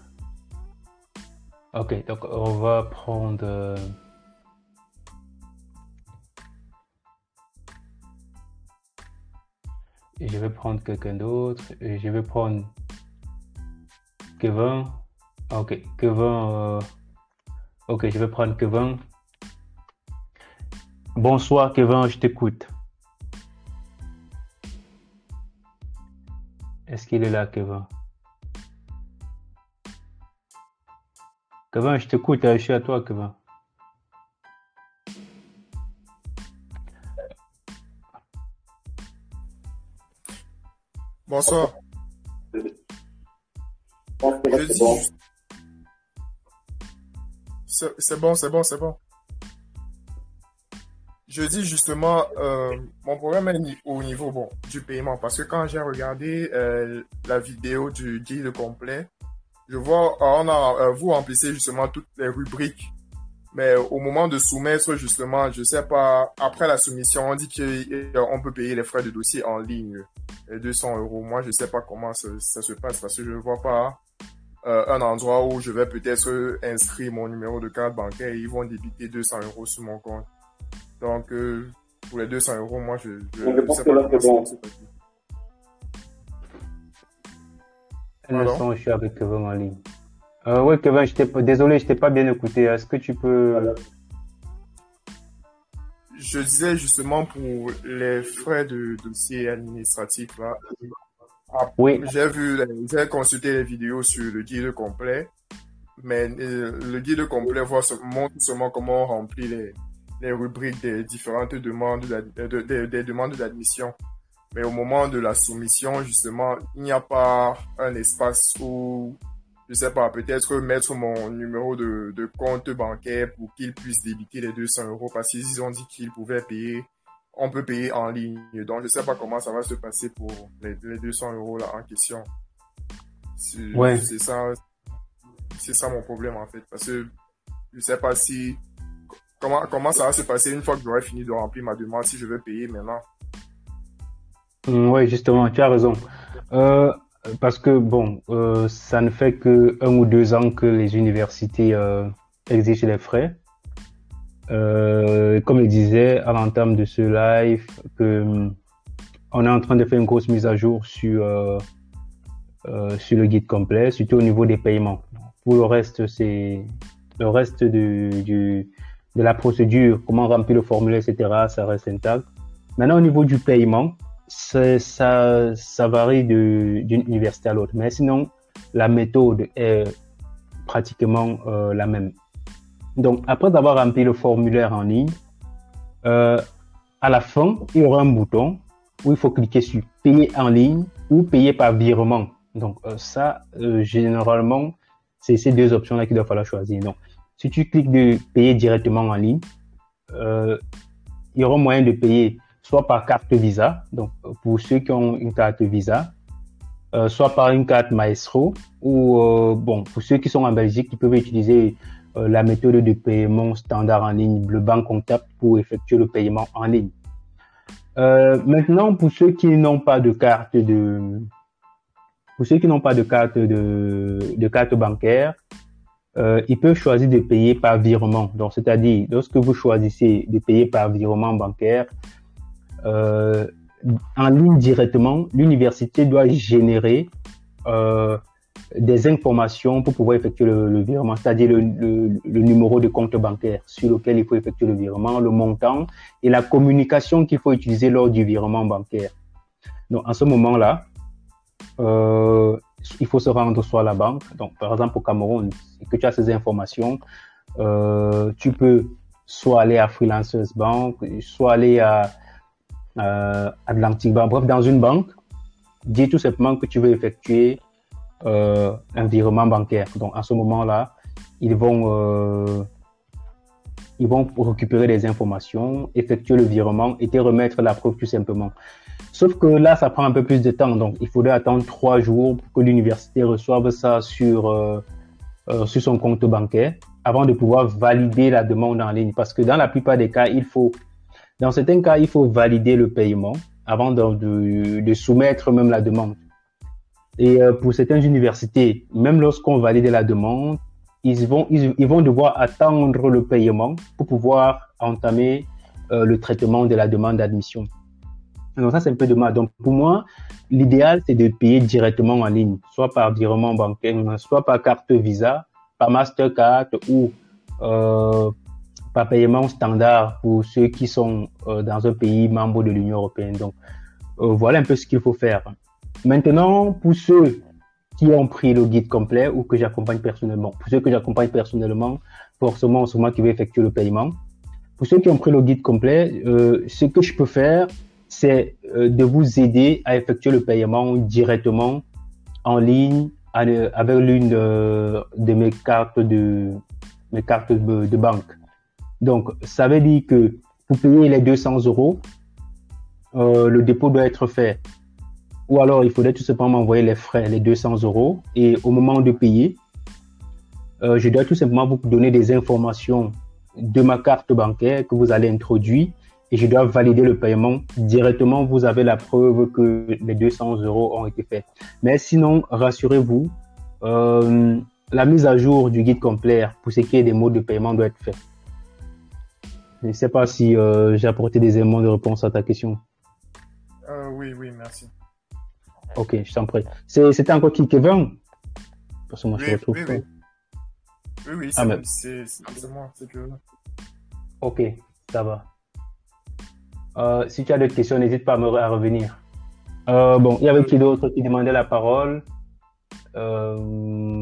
Ok, donc on va prendre... euh, Je vais prendre quelqu'un d'autre. Je vais prendre Kevin. Ah, Ok, Kevin. euh, Ok, je vais prendre Kevin. Bonsoir Kevin, je t'écoute. Est-ce qu'il est là, Kevin? Kevin, je t'écoute, je suis à toi, Kevin. Bonsoir. C'est bon, c'est bon, c'est bon. Je dis justement, euh, mon problème est au niveau bon, du paiement. Parce que quand j'ai regardé euh, la vidéo du guide complet, je vois, on a, euh, vous remplissez justement toutes les rubriques. Mais au moment de soumettre, justement, je sais pas, après la soumission, on dit qu'on peut payer les frais de dossier en ligne, les 200 euros. Moi, je sais pas comment ça, se passe parce que je ne vois pas euh, un endroit où je vais peut-être inscrire mon numéro de carte bancaire et ils vont débiter 200 euros sur mon compte. Donc, euh, pour les 200 euros, moi, je je, Je pense sais que là, c'est bon. Un instant, je suis avec Kevin en ligne. Euh, ouais, Kevin, je t'ai pas- désolé, je t'ai pas bien écouté. Est-ce que tu peux... Voilà. Je disais justement pour les frais de dossier administratif, là, ah, Oui, j'ai vu, j'ai consulté les vidéos sur le guide complet, mais euh, le guide complet voit, montre seulement comment on remplit les, les rubriques des différentes demandes, de- de- des demandes d'admission. Mais au moment de la soumission, justement, il n'y a pas un espace où, je sais pas, peut-être mettre mon numéro de, de compte bancaire pour qu'il puisse débiter les 200 euros parce qu'ils ont dit qu'ils pouvaient payer, on peut payer en ligne. Donc, je sais pas comment ça va se passer pour les, les 200 euros là en question. C'est Ouais. c'est ça, c'est ça mon problème en fait. Parce que je sais pas si, comment, ça va se passer une fois que j'aurai fini de remplir ma demande si je veux payer maintenant? oui, justement, tu as raison. Euh, parce que, bon, euh, ça ne fait que un ou deux ans que les universités euh, exigent les frais. comme je disais à l'entame de ce live, hum, on est en train de faire une grosse mise à jour sur, le guide complet, surtout au niveau des paiements. Pour le reste, c'est le reste du, de la procédure, comment remplir le formulaire, etc., ça reste intact. Maintenant, au niveau du paiement, ça, varie d'une université à l'autre. Mais sinon, la méthode est pratiquement euh, la même. Donc, après avoir rempli le formulaire en ligne, euh, à la fin, il y aura un bouton où il faut cliquer sur payer en ligne ou payer par virement. Donc, euh, ça, généralement, c'est ces deux options-là qu'il doit falloir choisir. Donc, si tu cliques de payer directement en ligne, euh, il y aura moyen de payer soit par carte Visa, donc pour ceux qui ont une carte Visa, euh, soit par une carte Maestro, ou euh, bon, pour ceux qui sont en Belgique, qui peuvent utiliser euh, la méthode de paiement standard en ligne, le banque comptable, pour effectuer le paiement en ligne. Euh, maintenant, pour ceux qui n'ont pas de carte de, pour ceux qui n'ont pas de carte de, de carte bancaire, euh, ils peuvent choisir de payer par virement. Donc, c'est-à-dire, lorsque vous choisissez de payer par virement bancaire, euh, en ligne directement, l'université doit générer euh, des informations pour pouvoir effectuer le, virement, c'est-à-dire le, le, le, numéro de compte bancaire sur lequel il faut effectuer le virement, le montant et la communication qu'il faut utiliser lors du virement bancaire. Donc, en ce moment-là, euh, il faut se rendre soit à la banque. Donc, par exemple, au Cameroun, que tu as ces informations, euh, tu peux soit aller à Freelancers Bank, soit aller à euh, Atlantic Bank, bref, dans une banque, dis tout simplement que tu veux effectuer euh, un virement bancaire. Donc, à ce moment-là, ils vont ils vont récupérer des informations, effectuer le virement et te remettre la preuve tout simplement. Sauf que là, ça prend un peu plus de temps. Donc, il faudrait attendre trois jours pour que l'université reçoive ça sur, euh, euh, sur son compte bancaire avant de pouvoir valider la demande en ligne. Parce que dans la plupart des cas, il faut, dans certains cas, il faut valider le paiement avant de, soumettre même la demande. Et euh, pour certaines universités, même lorsqu'on valide la demande, ils vont, ils, vont devoir attendre le paiement pour pouvoir entamer le traitement de la demande d'admission. Donc ça, c'est un peu mal. Donc pour moi, l'idéal, c'est de payer directement en ligne, soit par virement bancaire, soit par carte Visa, par Mastercard ou euh, par paiement standard pour ceux qui sont euh, dans un pays membre de l'Union européenne. Donc euh, voilà un peu ce qu'il faut faire. Maintenant, pour ceux qui ont pris le guide complet ou que j'accompagne personnellement, pour ceux que j'accompagne personnellement, forcément, c'est moi qui vais effectuer le paiement. Pour ceux qui ont pris le guide complet, ce que je peux faire, c'est euh, de vous aider à effectuer le paiement directement en ligne avec l'une de, mes cartes de mes cartes de, de, banque. Donc, ça veut dire que pour payer les 200 euros, euh, le dépôt doit être fait. Ou alors, il faudrait tout simplement m'envoyer les frais, les 200 euros. Et au moment de payer, euh, je dois tout simplement vous donner des informations de ma carte bancaire que vous allez introduire et je dois valider le paiement directement. Vous avez la preuve que les 200 euros ont été faits. Mais sinon, rassurez-vous, euh, la mise à jour du guide complet pour ce qui est des modes de paiement doit être faite. Je ne sais pas si euh, j'ai apporté des éléments de réponse à ta question. Euh, oui, oui, merci. Ok, je t'en prie. C'était encore qui, Kevin? Parce que moi, oui, je retrouve oui, oui. Oui, oui, c'est Ah, c'est- moi, c'est que... Ok, ça va. Euh, si tu as d'autres questions, n'hésite pas à me à revenir. Euh, bon, il y avait qui d'autre qui demandait la parole? Euh...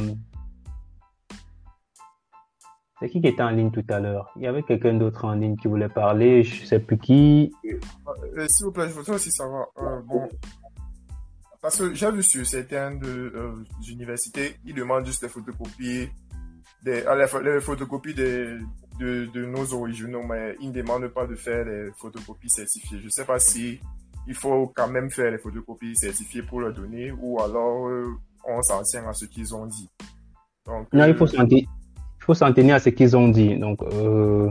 C'est qui qui était en ligne tout à l'heure? Il y avait quelqu'un d'autre en ligne qui voulait parler, je sais plus qui. Euh, S'il vous plaît, je voudrais aussi savoir, euh, bon, parce que j'ai vu sur certaines de, euh, universités, ils demandent juste des photocopies, des, les, pho- les photocopies des, de, de nos originaux, mais ils ne demandent pas de faire les photocopies certifiées. Je ne sais pas si il faut quand même faire les photocopies certifiées pour leur donner, ou alors euh, on s'en tient à ce qu'ils ont dit. Donc, Non, il euh, faut s'en tenir, il faut s'en tenir à ce qu'ils ont dit. Donc euh,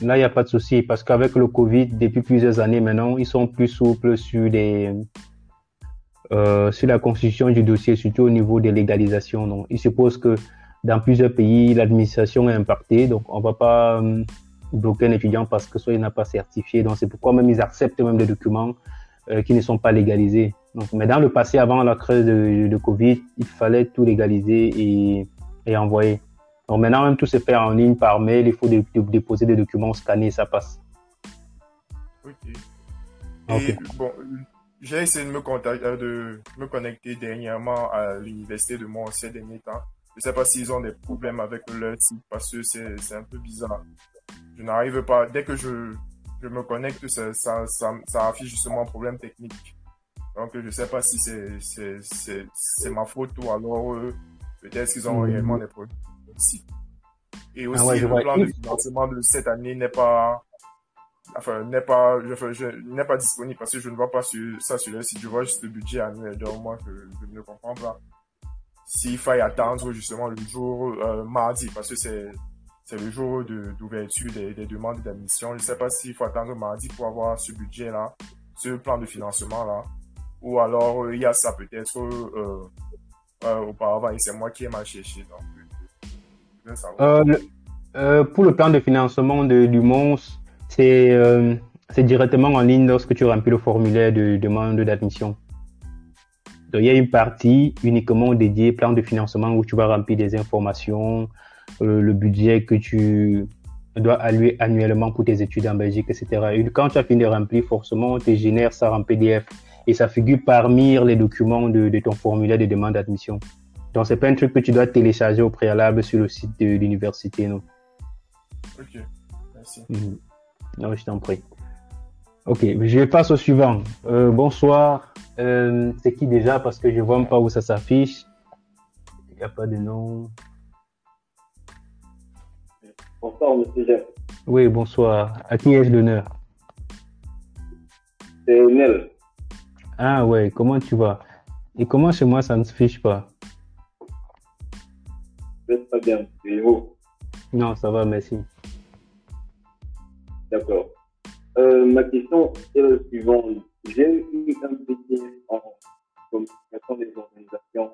là, il n'y a pas de souci parce qu'avec le Covid, depuis plusieurs années maintenant, ils sont plus souples sur les euh, sur la constitution du dossier, surtout au niveau des légalisations. Donc, il suppose que dans plusieurs pays, l'administration est impactée, donc on va pas euh, bloquer un étudiant parce que soit il n'a pas certifié. Donc c'est pourquoi même ils acceptent même des documents euh, qui ne sont pas légalisés. Donc, mais dans le passé, avant la crise de, de Covid, il fallait tout légaliser et, et envoyer. Donc maintenant, même tout se fait en ligne par mail. Il faut déposer des documents scannés, ça passe. Ok. Et bon, j'ai essayé de me, contacter, euh, de me connecter dernièrement à l'université de Mont ces derniers temps. Je sais pas s'ils ont des problèmes avec leur site parce que c'est un peu bizarre. Je n'arrive pas, dès que je, je me connecte, ça, ça, ça, affiche justement un problème technique. Donc je sais pas si c'est ma faute ou alors peut-être qu'ils ont hmm. réellement des problèmes ici. Et ah aussi, le plan de financement de cette année n'est pas, enfin, n'est pas, je, n'est pas disponible parce que je ne vois pas sur, ça sur le site. Je vois juste le budget annuel. Donc, moi, je, je ne comprends pas s'il faille attendre justement le jour euh, mardi, parce que c'est c'est le jour d'ouverture des, des, demandes d'admission. Je ne sais pas s'il faut attendre mardi pour avoir ce budget-là, ce plan de financement-là, ou alors euh, il y a ça peut-être euh, auparavant et c'est moi qui ai mal cherché. Pour le plan de financement de, du MONS, c'est directement en ligne lorsque tu remplis le formulaire de demande d'admission il y a une partie uniquement dédiée plan de financement où tu vas remplir des informations, euh, le budget que tu dois allouer annuellement pour tes études en Belgique, etc. Et quand tu as fini de remplir, forcément, on te génère ça en PDF et ça figure parmi les documents de, ton formulaire de demande d'admission. Donc, c'est pas un truc que tu dois télécharger au préalable sur le site de l'université, non? Ok, merci. Mhm. Non, je t'en prie. Ok, je passe au suivant. Euh, bonsoir. Euh, c'est qui déjà? Parce que je vois même pas où ça s'affiche. Il n'y a pas de nom. Bonsoir, monsieur Jeff. Oui, bonsoir. À qui ai-je l'honneur? C'est Nel. Ah ouais, comment tu vas? Et comment chez moi ça ne se fiche pas? Très bien. Et vous? Non, ça va, merci. D'accord. Euh, ma question est la suivante. J'ai eu un petit en communication des organisations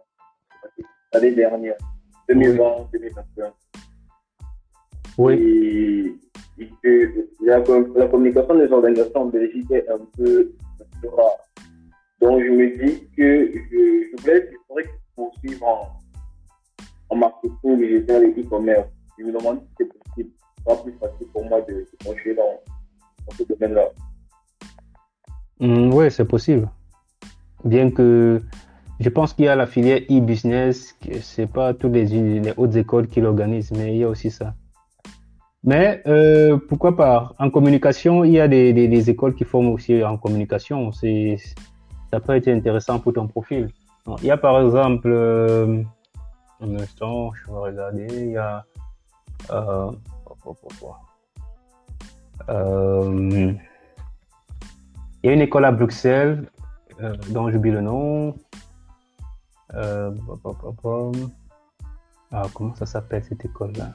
l'année dernière, 2020-2021. Oui. Et, et la, la, communication des organisations en Belgique est un peu, rare. Donc, je me dis que je, je voulais poursuivre en, en marketing digital et e-commerce. Je me demande si c'est possible. Ce sera plus facile pour moi de, de pencher dans ce domaine-là. Mm, oui, c'est possible. Bien que je pense qu'il y a la filière e-business, c'est pas toutes les, les, hautes écoles qui l'organisent, mais il y a aussi ça. Mais euh, pourquoi pas? En communication, il y a des, écoles qui forment aussi en communication. Ça peut être intéressant pour ton profil. il y a par exemple, euh, un instant, je vais regarder, il y a euh, euh, il y a une école à Bruxelles euh, dont j'oublie le nom. Euh, ah, comment ça s'appelle cette école-là?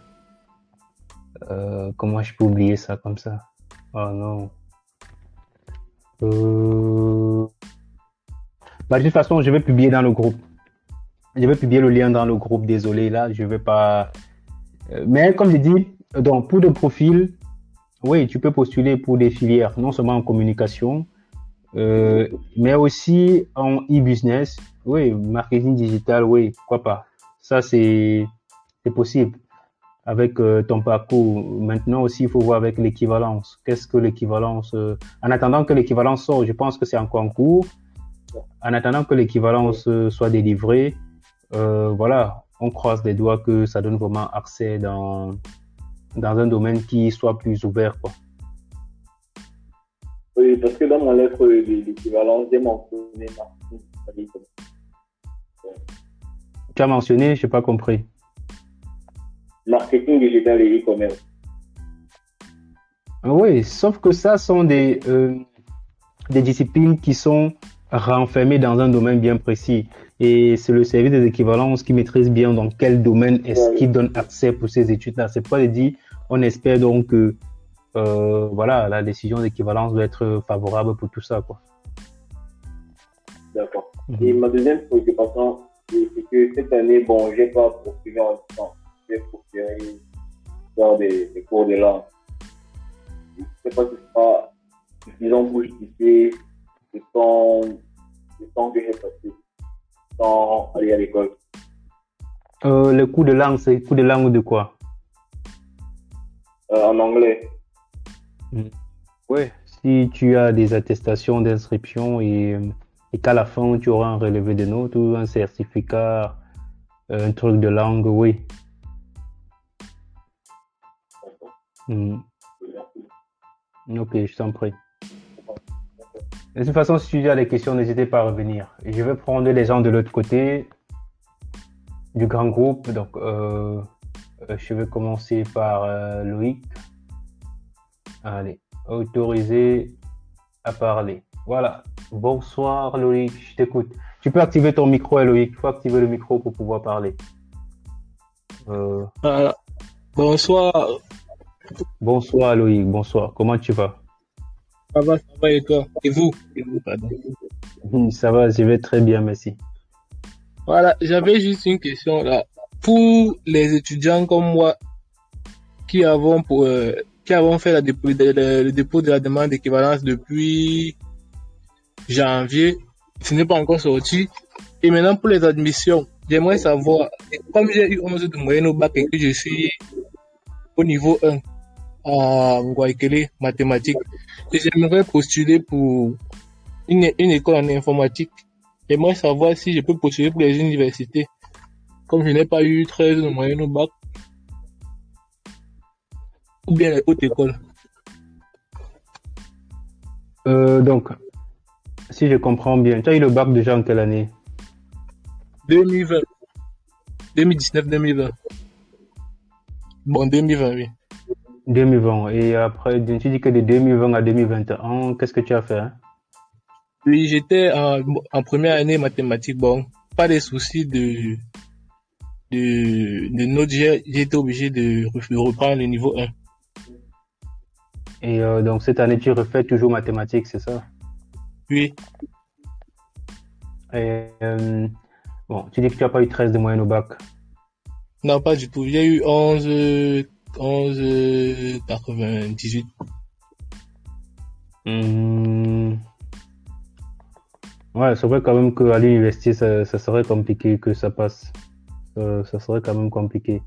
Comment je peux oublier ça comme ça? Oh non. Bah, de toute façon, je vais publier dans le groupe. Je vais publier le lien dans le groupe. Désolé, là, je vais pas. Mais comme je dis, donc pour le profil, oui, tu peux postuler pour des filières, non seulement en communication, euh, mais aussi en e-business. Oui, marketing digital, oui, pourquoi pas. Ça, c'est possible avec euh, ton parcours. Maintenant aussi, il faut voir avec l'équivalence. Qu'est-ce que l'équivalence euh, En attendant que l'équivalence sorte, je pense que c'est encore en cours. En attendant que l'équivalence soit délivrée, voilà, on croise les doigts que ça donne vraiment accès dans dans un domaine qui soit plus ouvert. Quoi. Oui, parce que dans mon lettre l'équivalent, j'ai mentionné marketing. Tu as mentionné, je n'ai pas compris. Marketing digital et e-commerce. Oui, sauf que ça sont des, euh, des disciplines qui sont renfermées dans un domaine bien précis. Et c'est le service des équivalences qui maîtrise bien dans quel domaine est-ce qui donne accès pour ces études-là. C'est pas de dire on espère donc que euh, voilà, la décision d'équivalence doit être favorable pour tout ça. Quoi. D'accord. Mhm. Et ma deuxième préoccupation, c'est que cette année, bon, j'ai pas poursuivi en temps. J'ai poursuivi dans des, des, cours de langue. pas si ce sera suffisant pour justifier le temps, le temps que j'ai passé sans aller à l'école. Euh, le cours de langue, c'est cours de langue de quoi? En anglais. Ouais. Si tu as des attestations d'inscription et, et qu'à la fin tu auras un relevé de notes ou un certificat, un truc de langue, oui. Hmm. Ok, je t'en prie. De toute façon, si tu as des questions, n'hésitez pas à revenir. Je vais prendre les gens de l'autre côté du grand groupe. Donc, euh, euh, je vais commencer par euh, Loïc. Allez, autorisé à parler. Voilà. Bonsoir Loïc, je t'écoute. Tu peux activer ton micro, hein, Loïc. Il faut activer le micro pour pouvoir parler. Euh, Voilà. Bonsoir, bonsoir Loïc, bonsoir. Comment tu vas? Ça va, ça va et toi? Et vous? Et vous, Ça va, je vais très bien, merci. Voilà, j'avais juste une question là. Pour les étudiants comme moi qui avons pour euh, qui avons fait la le, dépôt de la demande d'équivalence depuis janvier, ce n'est pas encore sorti. Et maintenant pour les admissions, j'aimerais savoir, comme j'ai eu 11 de moyenne au bac et que je suis au niveau 1 à Ngwaikele, mathématiques, j'aimerais postuler pour une, une école en informatique. J'aimerais savoir si je peux postuler pour les universités. Comme je n'ai pas eu 13 de moyenne au bac. Ou bien les hautes écoles. Euh, donc, si je comprends bien, tu as eu le bac déjà en quelle année? 2020. 2019-2020. Bon, 2020, oui. 2020. Et après, tu dis que de 2020 à 2021, qu'est-ce que tu as fait hein? Oui, j'étais en, en première année mathématiques. Bon, pas de soucis de, de, de notes. J'ai été obligé de, de reprendre le niveau 1. Et euh, donc, cette année, tu refais toujours mathématiques, c'est ça? Oui, Et, euh, Bon, tu dis que tu n'as pas eu 13 de moyenne au bac. non, pas du tout. J'ai eu 11, euh, 11, euh, 98. Hmm. Ouais, c'est vrai quand même qu'à l'université, ça, ça serait compliqué que ça passe. Euh, ça serait quand même compliqué.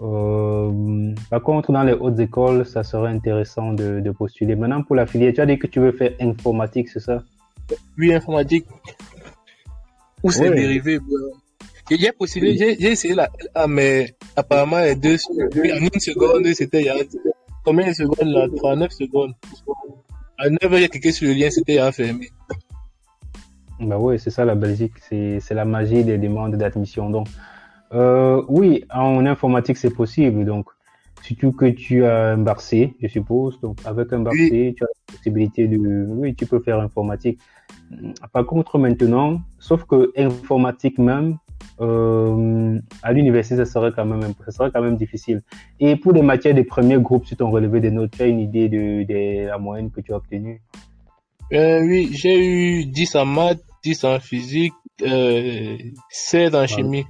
Euh, par contre, dans les hautes écoles, ça serait intéressant de, de postuler. Maintenant, pour la filière, tu as dit que tu veux faire informatique, c'est ça? Oui, informatique. Ou c'est Ouais. dérivé. J'ai postulé, j'ai j'ai essayé là, ah, mais apparemment les deux, oui, en une seconde, c'était il y a combien de secondes là? 39 secondes. À 9 heures, j'ai cliqué sur le lien, c'était a fermé. Bah oui, c'est ça la Belgique, c'est la magie des demandes d'admission. Donc, euh, oui, en informatique c'est possible. Donc, surtout que tu as un bac C, je suppose. Donc, avec un Oui. C, tu as la possibilité de, oui, tu peux faire informatique. Par contre, maintenant, sauf que informatique même, euh, à l'université, ça serait quand même, ça serait quand même difficile. Et pour les matières des premiers groupes, si tu as relevé des notes, tu as une idée de, de la moyenne que tu as obtenue? Euh, oui, j'ai eu 10 en maths, 10 en physique, euh, 16 en chimie.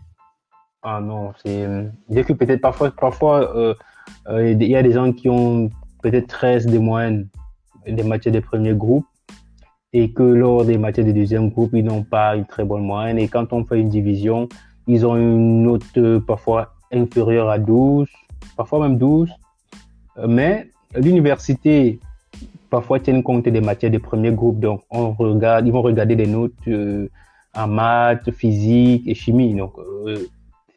Ah non, c'est. J'ai que peut-être parfois, parfois, euh, euh, il y a des gens qui ont peut-être 13 de moyenne des matières des premiers groupes et que lors des matières des deuxième groupe, ils n'ont pas une très bonne moyenne. Et quand on fait une division, ils ont une note euh, parfois inférieure à 12, parfois même 12. Euh, Mais l'université, parfois, tiennent compte des matières des premiers groupes. Donc, on regarde, ils vont regarder des notes en maths, physique et chimie. Donc,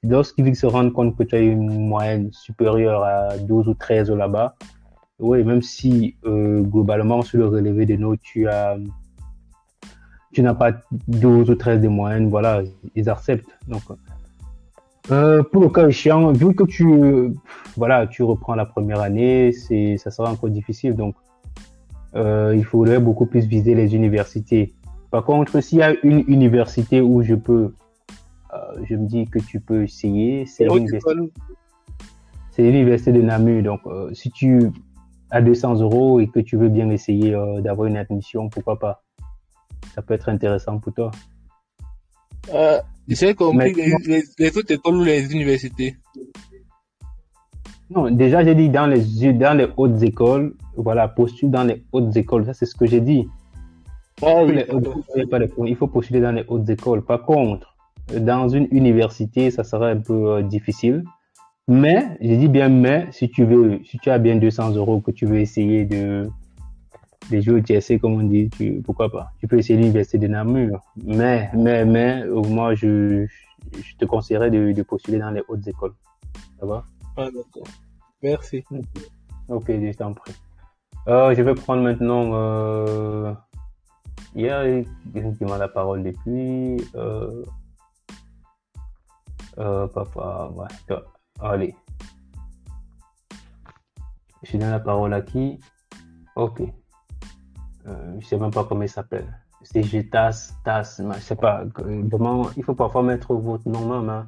lorsqu'ils se rendent compte que tu as une moyenne supérieure à 12 ou 13 là-bas, oui, même si euh, globalement sur le relevé des notes, tu as tu n'as pas 12 ou 13 de moyenne, voilà, ils acceptent. Donc, euh, pour le cas échéant, vu que tu, voilà, tu reprends la première année, c'est, ça sera encore difficile. Donc, euh, il faudrait beaucoup plus viser les universités. Par contre, s'il y a une université où je peux, je me dis que tu peux essayer, c'est l'université l'université de Namur. Donc, euh, si tu as 200 euros et que tu veux bien essayer euh, d'avoir une admission, pourquoi pas? Ça peut être intéressant pour toi. euh, j'ai compris Mais- les, les, les autres écoles ou les universités? Non, déjà, j'ai dit dans les, dans les hautes écoles, voilà, postule dans les hautes écoles. Ça, c'est ce que j'ai dit. Ah oui, Les hautes pas. Il faut postuler dans les hautes écoles. Par contre, dans une université, ça serait un peu euh, difficile. Mais, j'ai dit bien mais, si tu veux, si tu as bien 200 euros que tu veux essayer de, de jouer au TSC, comme on dit, tu, pourquoi pas. Tu peux essayer l'université de Namur. Mais, mais, mais, euh, moi, je, je te conseillerais de, de postuler dans les hautes écoles. Ça va? Ah, d'accord. Merci. Ok, je t'en prie. Euh, je vais prendre maintenant. Euh... Il y a quelqu'un qui m'a la parole depuis. Euh... Euh, papa, toi. Allez. Je donne la parole à qui? Ok. Euh, je sais même pas comment il s'appelle. C'est Gétas, Tas, mais je sais pas. Vraiment, il faut parfois mettre votre nom même. Hein.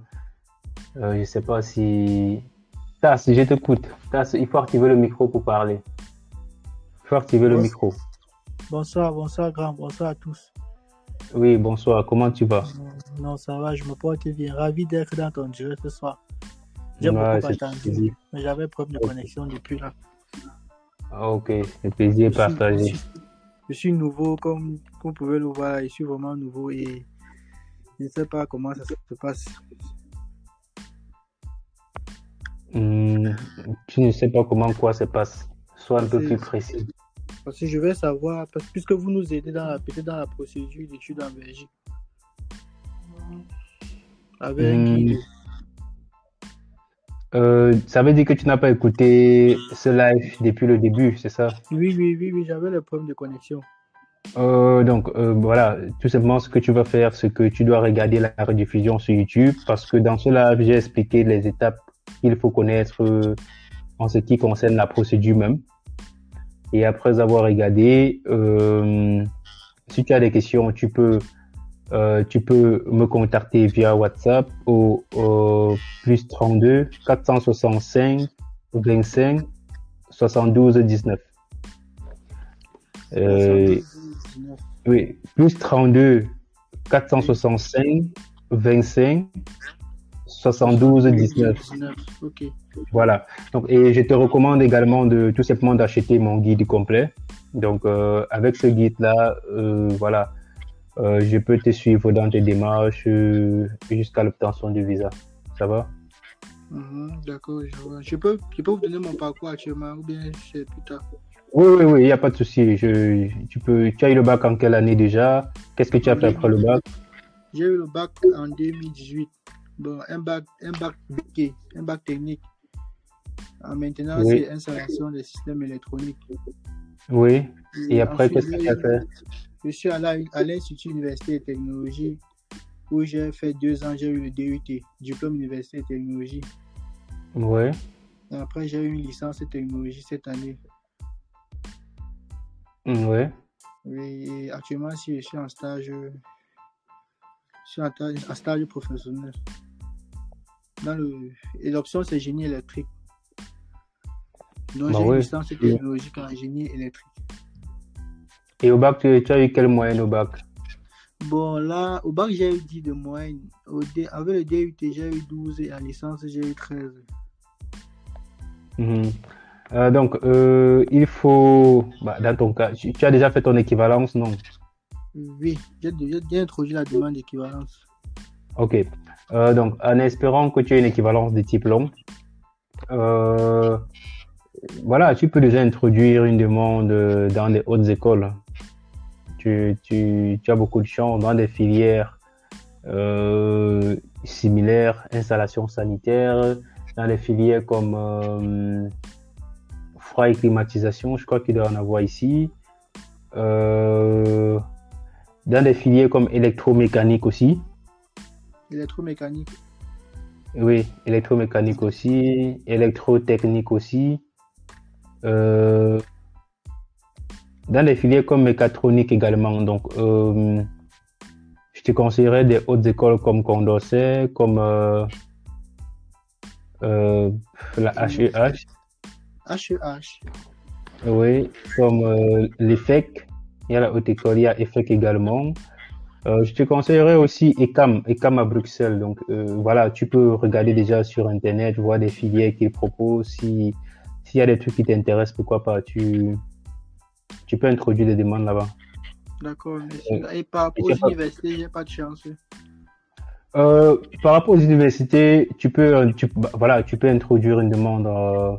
Euh, je sais pas si. Tas, je t'écoute. Il faut activer le micro pour parler. Il faut activer le micro. Bonsoir, bonsoir, grand, bonsoir à tous. Oui, bonsoir. Comment tu vas? Non, ça va, je me porte bien. Ravi d'être dans ton jeu ce soir. J'ai beaucoup attendu, mais j'avais problème de connexion depuis là. Ah, Ok, le plaisir Je suis- partagé. Je suis, je suis nouveau, comme, vous pouvez le voir, je suis vraiment nouveau et je ne sais pas comment ça se passe. Hmm, tu ne sais pas comment quoi se passe. Sois un peu plus précis. Parce que je vais savoir, parce, puisque vous nous aidez dans la, peut-être dans la procédure d'études en Belgique. Avec Hmm. Euh, ça veut dire que tu n'as pas écouté ce live depuis le début, c'est ça? Oui, oui, oui, oui, j'avais le problème de connexion. Euh, donc euh, voilà, tout simplement ce que tu vas faire, c'est que tu dois regarder la rediffusion sur YouTube parce que dans ce live, j'ai expliqué les étapes qu'il faut connaître en ce qui concerne la procédure même. Et après avoir regardé, euh, si tu as des questions, tu peux euh, tu peux me contacter via WhatsApp au, au plus 32 465 25 72 19. Euh, 79. oui, plus 32 465 25 72 19. 19, Ok. Voilà. Donc, et je te recommande également de tout simplement d'acheter mon guide complet. Donc, euh, avec ce guide-là, euh, voilà, euh, je peux te suivre dans tes démarches jusqu'à l'obtention du visa. Ça va? Mhm, D'accord, je vois. Je peux, je peux vous donner mon parcours actuellement ou bien c'est plus tard? Oui, oui, oui, il n'y a pas de souci. Je, tu peux, tu as eu le bac en quelle année déjà? Qu'est-ce que tu as fait après le bac? J'ai eu le bac en 2018. Bon, un bac, un bac BT, un bac technique. En maintenance Oui. et installation des systèmes électroniques. Oui. Et après, qu'est-ce que tu as fait? Je suis allé à l'Institut Université de Technologie où j'ai fait deux ans, j'ai eu le DUT, diplôme Université de Technologie. Oui. Et après, j'ai eu une licence de technologie cette année. Oui. Oui, et actuellement, si je suis en stage, stage, en stage professionnel. Dans le, et l'option, c'est génie électrique. Donc, Bah j'ai ouais. une licence technologique en génie électrique. Et au bac, tu, tu as eu quelle moyenne au bac? Bon, là, au bac, j'ai eu 10 de moyenne. Au D- avec le DUT, j'ai eu 12 et en licence, j'ai eu 13. Mhm. Euh, donc, euh, il faut, bah, dans ton cas, tu, tu as déjà fait ton équivalence, non? Oui, j'ai déjà introduit la demande d'équivalence. Ok. Euh, donc, en espérant que tu aies une équivalence de type long, voilà, tu peux déjà introduire une demande euh, dans les hautes écoles. Tu, tu, as beaucoup de chance dans des filières euh, similaires, installation sanitaire, dans les filières comme euh, froid et climatisation, je crois qu'il doit en avoir ici. Dans des filières comme électromécanique aussi. Électromécanique. Oui, électromécanique aussi, électrotechnique aussi. Euh, dans les filières comme mécatronique également. Donc, euh, je te conseillerais des hautes écoles comme Condorcet, comme euh, la HEH, HEH. oui, comme l'EFEC. Il y a la haute école, il y a EFEC également. Euh, je te conseillerais aussi ECAM, ECAM à Bruxelles. Donc euh, voilà, tu peux regarder déjà sur Internet, voir des filières qu'ils proposent. Si, s'il y a des trucs qui t'intéressent, pourquoi pas, tu, tu peux introduire des demandes là-bas. D'accord, merci. Et par rapport aux universités, j'ai pas de chance. Euh, par rapport aux universités, tu peux, euh, tu, bah, voilà, tu peux introduire une demande, euh, euh,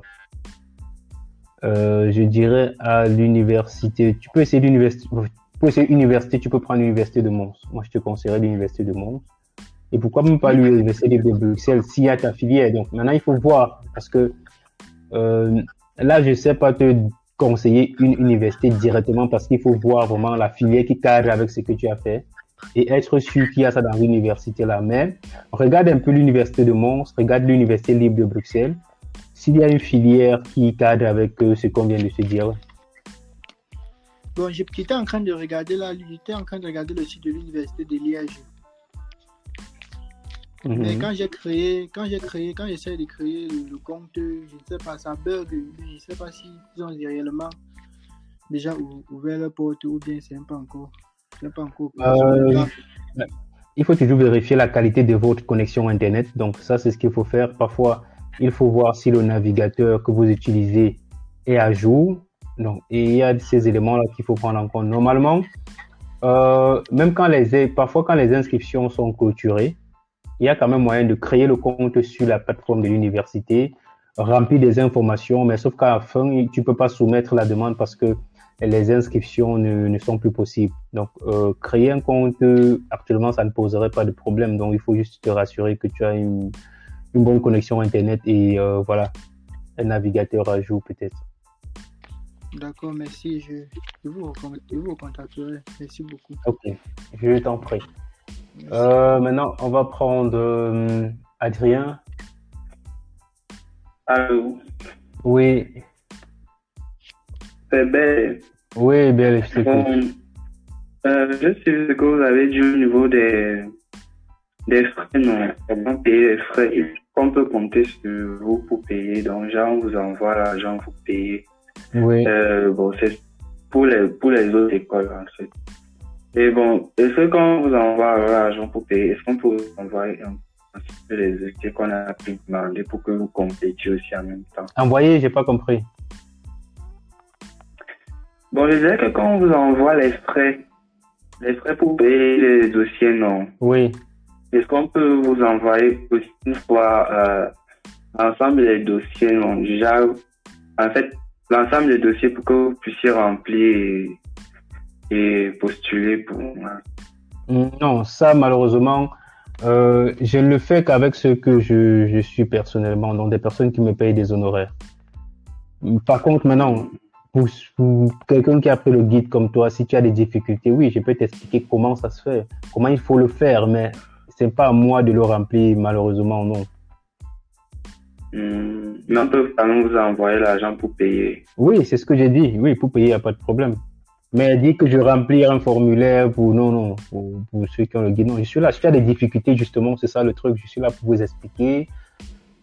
je dirais, à l'université. Tu peux essayer l'université, pour essayer l'université, tu peux prendre l'université de Mons. Moi, je te conseillerais l'université de Mons. Et pourquoi même pas l'université libre de Bruxelles s'il y a ta filière. Donc maintenant, il faut voir parce que euh, là, je sais pas te conseiller une université directement parce qu'il faut voir vraiment la filière qui cadre avec ce que tu as fait et être sûr qu'il y a ça dans l'université là. Mais regarde un peu l'université de Mons, regarde l'université libre de Bruxelles. S'il y a une filière qui cadre avec euh, ce qu'on vient de se dire. Bon, j'étais en train de regarder là, j'étais en train de regarder le site de l'université de Liège. Mais Mhm. quand j'ai créé, quand j'ai créé, quand j'essaie de créer le, compte, je ne sais pas, ça bug, je ne sais pas si ils ont réellement déjà ou- ouvert la porte ou bien c'est pas encore. C'est pas encore. Euh, il faut toujours vérifier la qualité de votre connexion Internet. Donc ça, c'est ce qu'il faut faire. Parfois, il faut voir si le navigateur que vous utilisez est à jour. Donc, il y a ces éléments-là qu'il faut prendre en compte. Normalement, euh, même quand les, parfois quand les inscriptions sont clôturées, il y a quand même moyen de créer le compte sur la plateforme de l'université, remplir des informations, mais sauf qu'à la fin, tu peux pas soumettre la demande parce que les inscriptions ne, ne sont plus possibles. Donc, euh, créer un compte, euh, actuellement, ça ne poserait pas de problème. Donc, il faut juste te rassurer que tu as une, une bonne connexion Internet et euh, voilà, un navigateur à jour peut-être. D'accord, merci. Je, je, vous, je vous contacterai. Merci beaucoup. Ok, je t'en prie. Euh, maintenant, on va prendre euh, Adrien. Allô, Oui, c'est ben, oui, belle, je t'écoute. bon, euh, je sais ce que vous avez dit au niveau des, des frais, non, comment payer les frais, qu'on peut compter sur vous pour payer, donc genre on vous envoie l'argent, vous payez. Oui. Euh, bon, c'est pour les, pour les autres écoles, en fait. Et bon, est-ce que quand on vous envoie l'argent pour payer, est-ce qu'on peut vous envoyer un, les outils qu'on a pu demander pour que vous complétiez aussi en même temps? Envoyé, j'ai pas compris. Bon, je disais que quand on vous envoie les frais, les frais pour payer les dossiers, non? Oui. Est-ce qu'on peut vous envoyer une fois euh, l'ensemble des dossiers, Déjà, en fait, l'ensemble des dossiers pour que vous puissiez remplir et, postuler pour. hein. Non, ça, malheureusement, euh, je ne le fais qu'avec ceux que je, suis personnellement, donc des personnes qui me payent des honoraires. Par contre, maintenant, pour quelqu'un qui a pris le guide comme toi, si tu as des difficultés, oui, je peux t'expliquer comment ça se fait, comment il faut le faire, mais c'est pas à moi de le remplir, malheureusement, non. Peut quand même vous envoyer l'argent pour payer. Oui, c'est ce que j'ai dit. Oui, pour payer, il n'y a pas de problème. Mais dire que je remplir un formulaire pour, non, non, pour, pour ceux qui ont le guide, non, je suis là. Si tu as des difficultés, justement, c'est ça le truc. Je suis là pour vous expliquer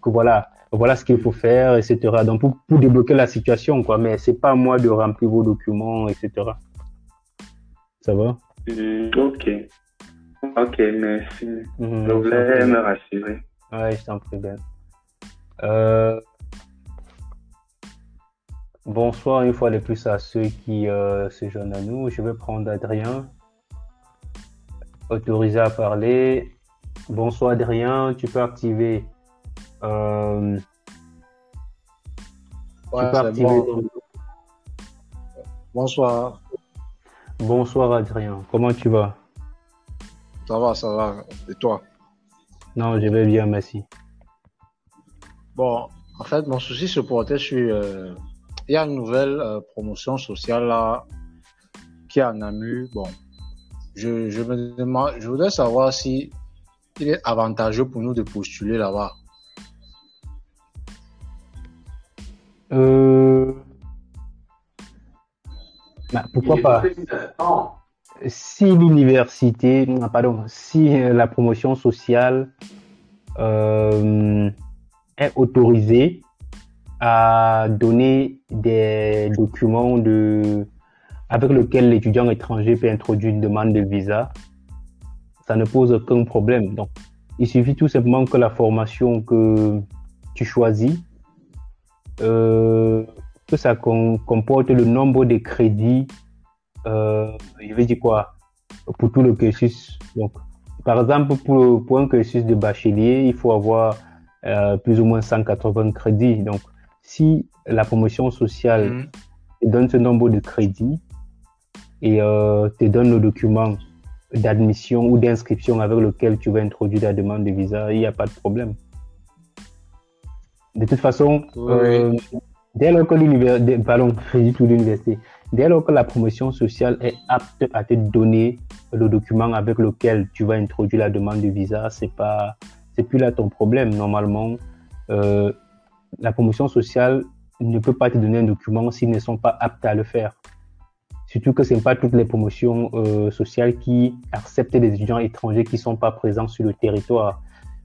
que voilà, voilà ce qu'il faut faire, etc. Donc, pour, pour débloquer la situation, quoi. Mais c'est pas à moi de remplir vos documents, etc. Ça va? Hum, ok. Ok, merci. Mhm, Je voulais me rassurer. Ouais, je t'en prie, Ben. Euh, Bonsoir une fois de plus à ceux qui euh, se joignent à nous. Je vais prendre Adrien. Autorisé à parler. Bonsoir Adrien, tu peux activer. euh, Ouais, tu peux activer bon. Bonsoir. Bonsoir Adrien, comment tu vas? Ça va, ça va. Et toi? Non, je vais bien, merci. Bon, en fait, mon souci se portait sur. euh, il y a une nouvelle euh, promotion sociale là qui est en AMU. Bon, je, je me demande, je voudrais savoir si il est avantageux pour nous de postuler là-bas. Euh... bah, pourquoi pas? Si l'université, pardon, si euh, la promotion sociale euh, est autorisée à donner des documents de, avec lesquels l'étudiant étranger peut introduire une demande de visa, ça ne pose aucun problème. Donc, il suffit tout simplement que la formation que tu choisis euh, que ça com- comporte le nombre de crédits, euh, je vais dire quoi, pour tout le cursus. Donc, par exemple, pour, pour un cursus de bachelier, il faut avoir euh, plus ou moins 180 crédits. Donc, si la promotion sociale Mhm. te donne ce nombre de crédits et euh, te donne le document d'admission ou d'inscription avec lequel tu vas introduire ta demande de visa, il n'y a pas de problème. De toute façon, Oui. euh, dès lors que l'université, pardon, tout l'université, dès lors que la promotion sociale est apte à te donner le document avec lequel tu vas introduire la demande de visa, c'est pas, c'est plus là ton problème. Normalement, euh, la promotion sociale ne peut pas te donner un document s'ils ne sont pas aptes à le faire. Surtout que ce n'est pas toutes les promotions euh, sociales qui acceptent des étudiants étrangers qui ne sont pas présents sur le territoire.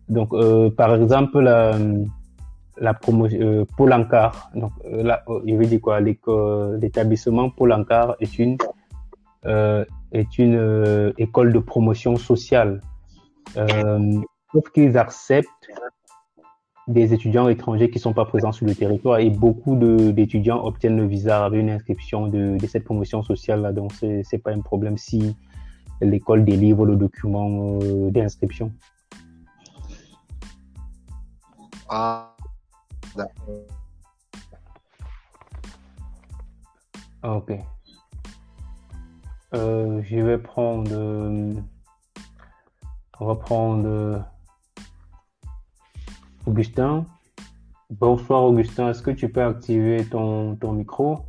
Donc, euh, par exemple, la, la promotion euh, Pôle donc euh, là, euh, dire quoi, l'établissement Pôle Ankar est une euh, est une école de promotion sociale. Sauf qu'ils acceptent des étudiants étrangers qui sont pas présents sur le territoire et beaucoup d'étudiants obtiennent le visa avec une inscription de, de cette promotion sociale là donc c'est c'est pas un problème si l'école délivre le document d'inscription. Ah, ok Euh, je vais prendre euh, on va prendre euh, Augustin bonsoir Augustin est-ce que tu peux activer ton, ton micro?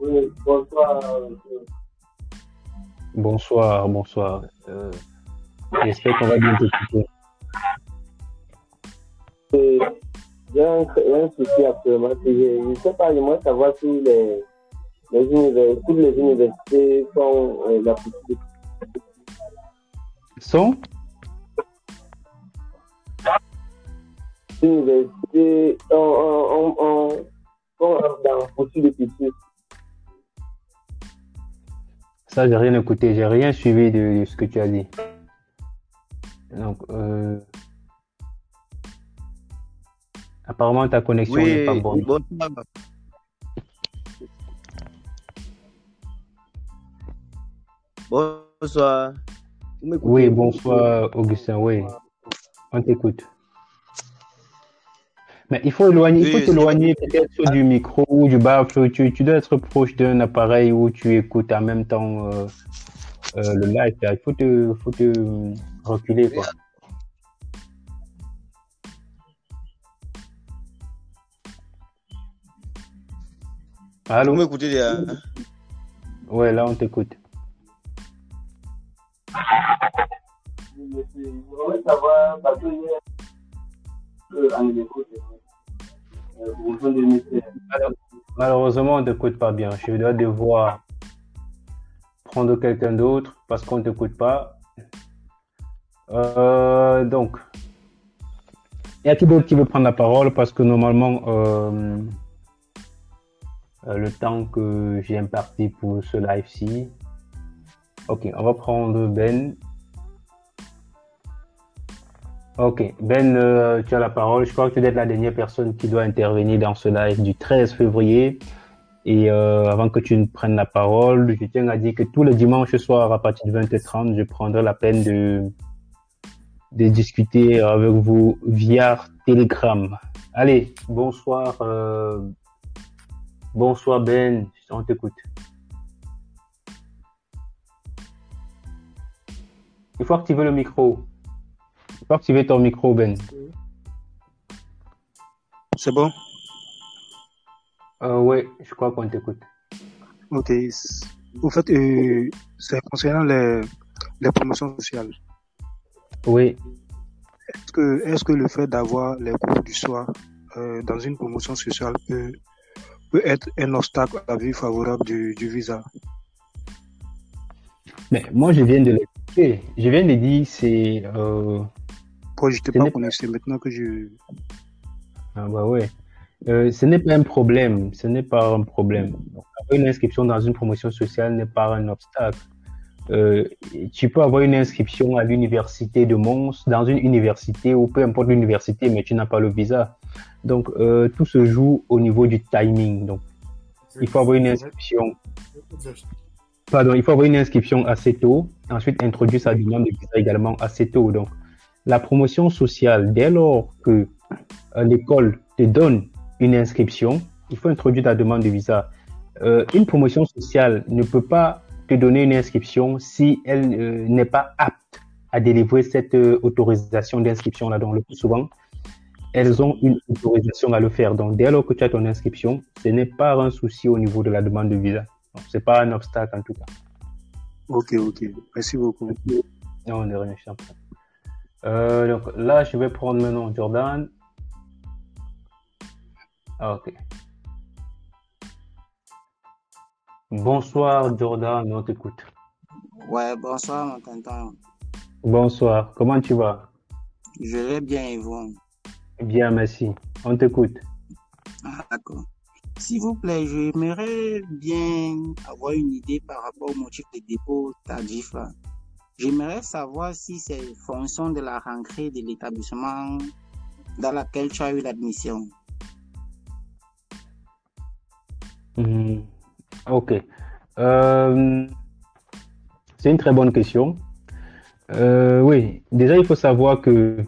Oui, bonsoir. Bonsoir, bonsoir. Euh, J'espère qu'on va bien t'écouter. Euh, J'ai un, un souci actuellement. c'est que Je ne sais pas, j'aimerais savoir si les, les univers- toutes les universités font euh, la possibilité. Son Les universités ont, ont, ont, ont, font dans de. Ça, j'ai rien écouté, j'ai rien suivi de, de ce que tu as dit. Donc, euh, apparemment, ta connexion n'est pas bonne. bonsoir. Oui, bonsoir, Augustin, oui. On t'écoute. Mais il faut éloigner, il faut t'éloigner peut-être du micro ou du baffle. Tu, tu dois être proche d'un appareil où tu écoutes en même temps euh, euh, le live. Il faut te, faut te reculer, quoi. Vous Allô? m'écoutez déjà Ouais, là, on t'écoute. Malheureusement, on ne t'écoute pas bien. Je dois devoir prendre quelqu'un d'autre parce qu'on ne t'écoute pas. Euh, donc, y a qui d'autre qui veut prendre la parole parce que normalement, euh, euh, le temps que j'ai imparti pour ce live-ci. Ok, on va prendre Ben. Ok, Ben, tu as la parole. Je crois que tu être la dernière personne qui doit intervenir dans ce live du 13 février. Et avant que tu ne prennes la parole, je tiens à dire que tous les dimanches soirs à partir de 20h30, je prendrai la peine de, de discuter avec vous via Telegram. Allez, bonsoir. euh, bonsoir Ben, on t'écoute. Il faut activer le micro. Il faut activer ton micro, Ben. C'est bon? Euh, oui, je crois qu'on t'écoute. Ok. Au fait, euh, c'est concernant les, les promotions sociales. Oui, Est-ce que, est-ce que le fait d'avoir les cours du soir euh, dans une promotion sociale peut, peut être un obstacle à la vie favorable du, du visa? Mais moi je viens de l'expliquer. Je viens de dire c'est euh, Moi, je n'étais Ce pas connecté. Maintenant que je... Ah bah ouais. Euh, ce n'est pas un problème, ce n'est pas un problème. Donc, avoir une inscription dans une promotion sociale n'est pas un obstacle. Euh, tu peux avoir une inscription à l'université de Mons, dans une université ou peu importe l'université, mais tu n'as pas le visa. Donc, euh, tout se joue au niveau du timing. Donc, il faut avoir une inscription. Pardon, il faut avoir une inscription assez tôt. Ensuite, introduire sa demande de visa également assez tôt. Donc, la promotion sociale, dès lors que euh, l'école te donne une inscription, il faut introduire ta demande de visa. Une promotion sociale ne peut pas te donner une inscription si elle euh, n'est pas apte à délivrer cette euh, autorisation d'inscription là. Donc le plus souvent, elles ont une autorisation à le faire. Donc dès lors que tu as ton inscription, ce n'est pas un souci au niveau de la demande de visa. Donc c'est pas un obstacle en tout cas. Ok, ok. Merci beaucoup. Non, de rien. Euh, donc là, je vais prendre maintenant Jordan. Ah, ok. Bonsoir Jordan, on t'écoute. Ouais, bonsoir, mon tonton. Bonsoir, comment tu vas? Je vais bien et vous? Bien, merci. On t'écoute. Ah, d'accord. S'il vous plaît, j'aimerais bien avoir une idée par rapport au motif de dépôt tardif. J'aimerais savoir si c'est fonction de la rentrée de l'établissement dans lequel tu as eu l'admission. Mhm. Ok. Euh, c'est une très bonne question. Euh, oui, déjà, il faut savoir que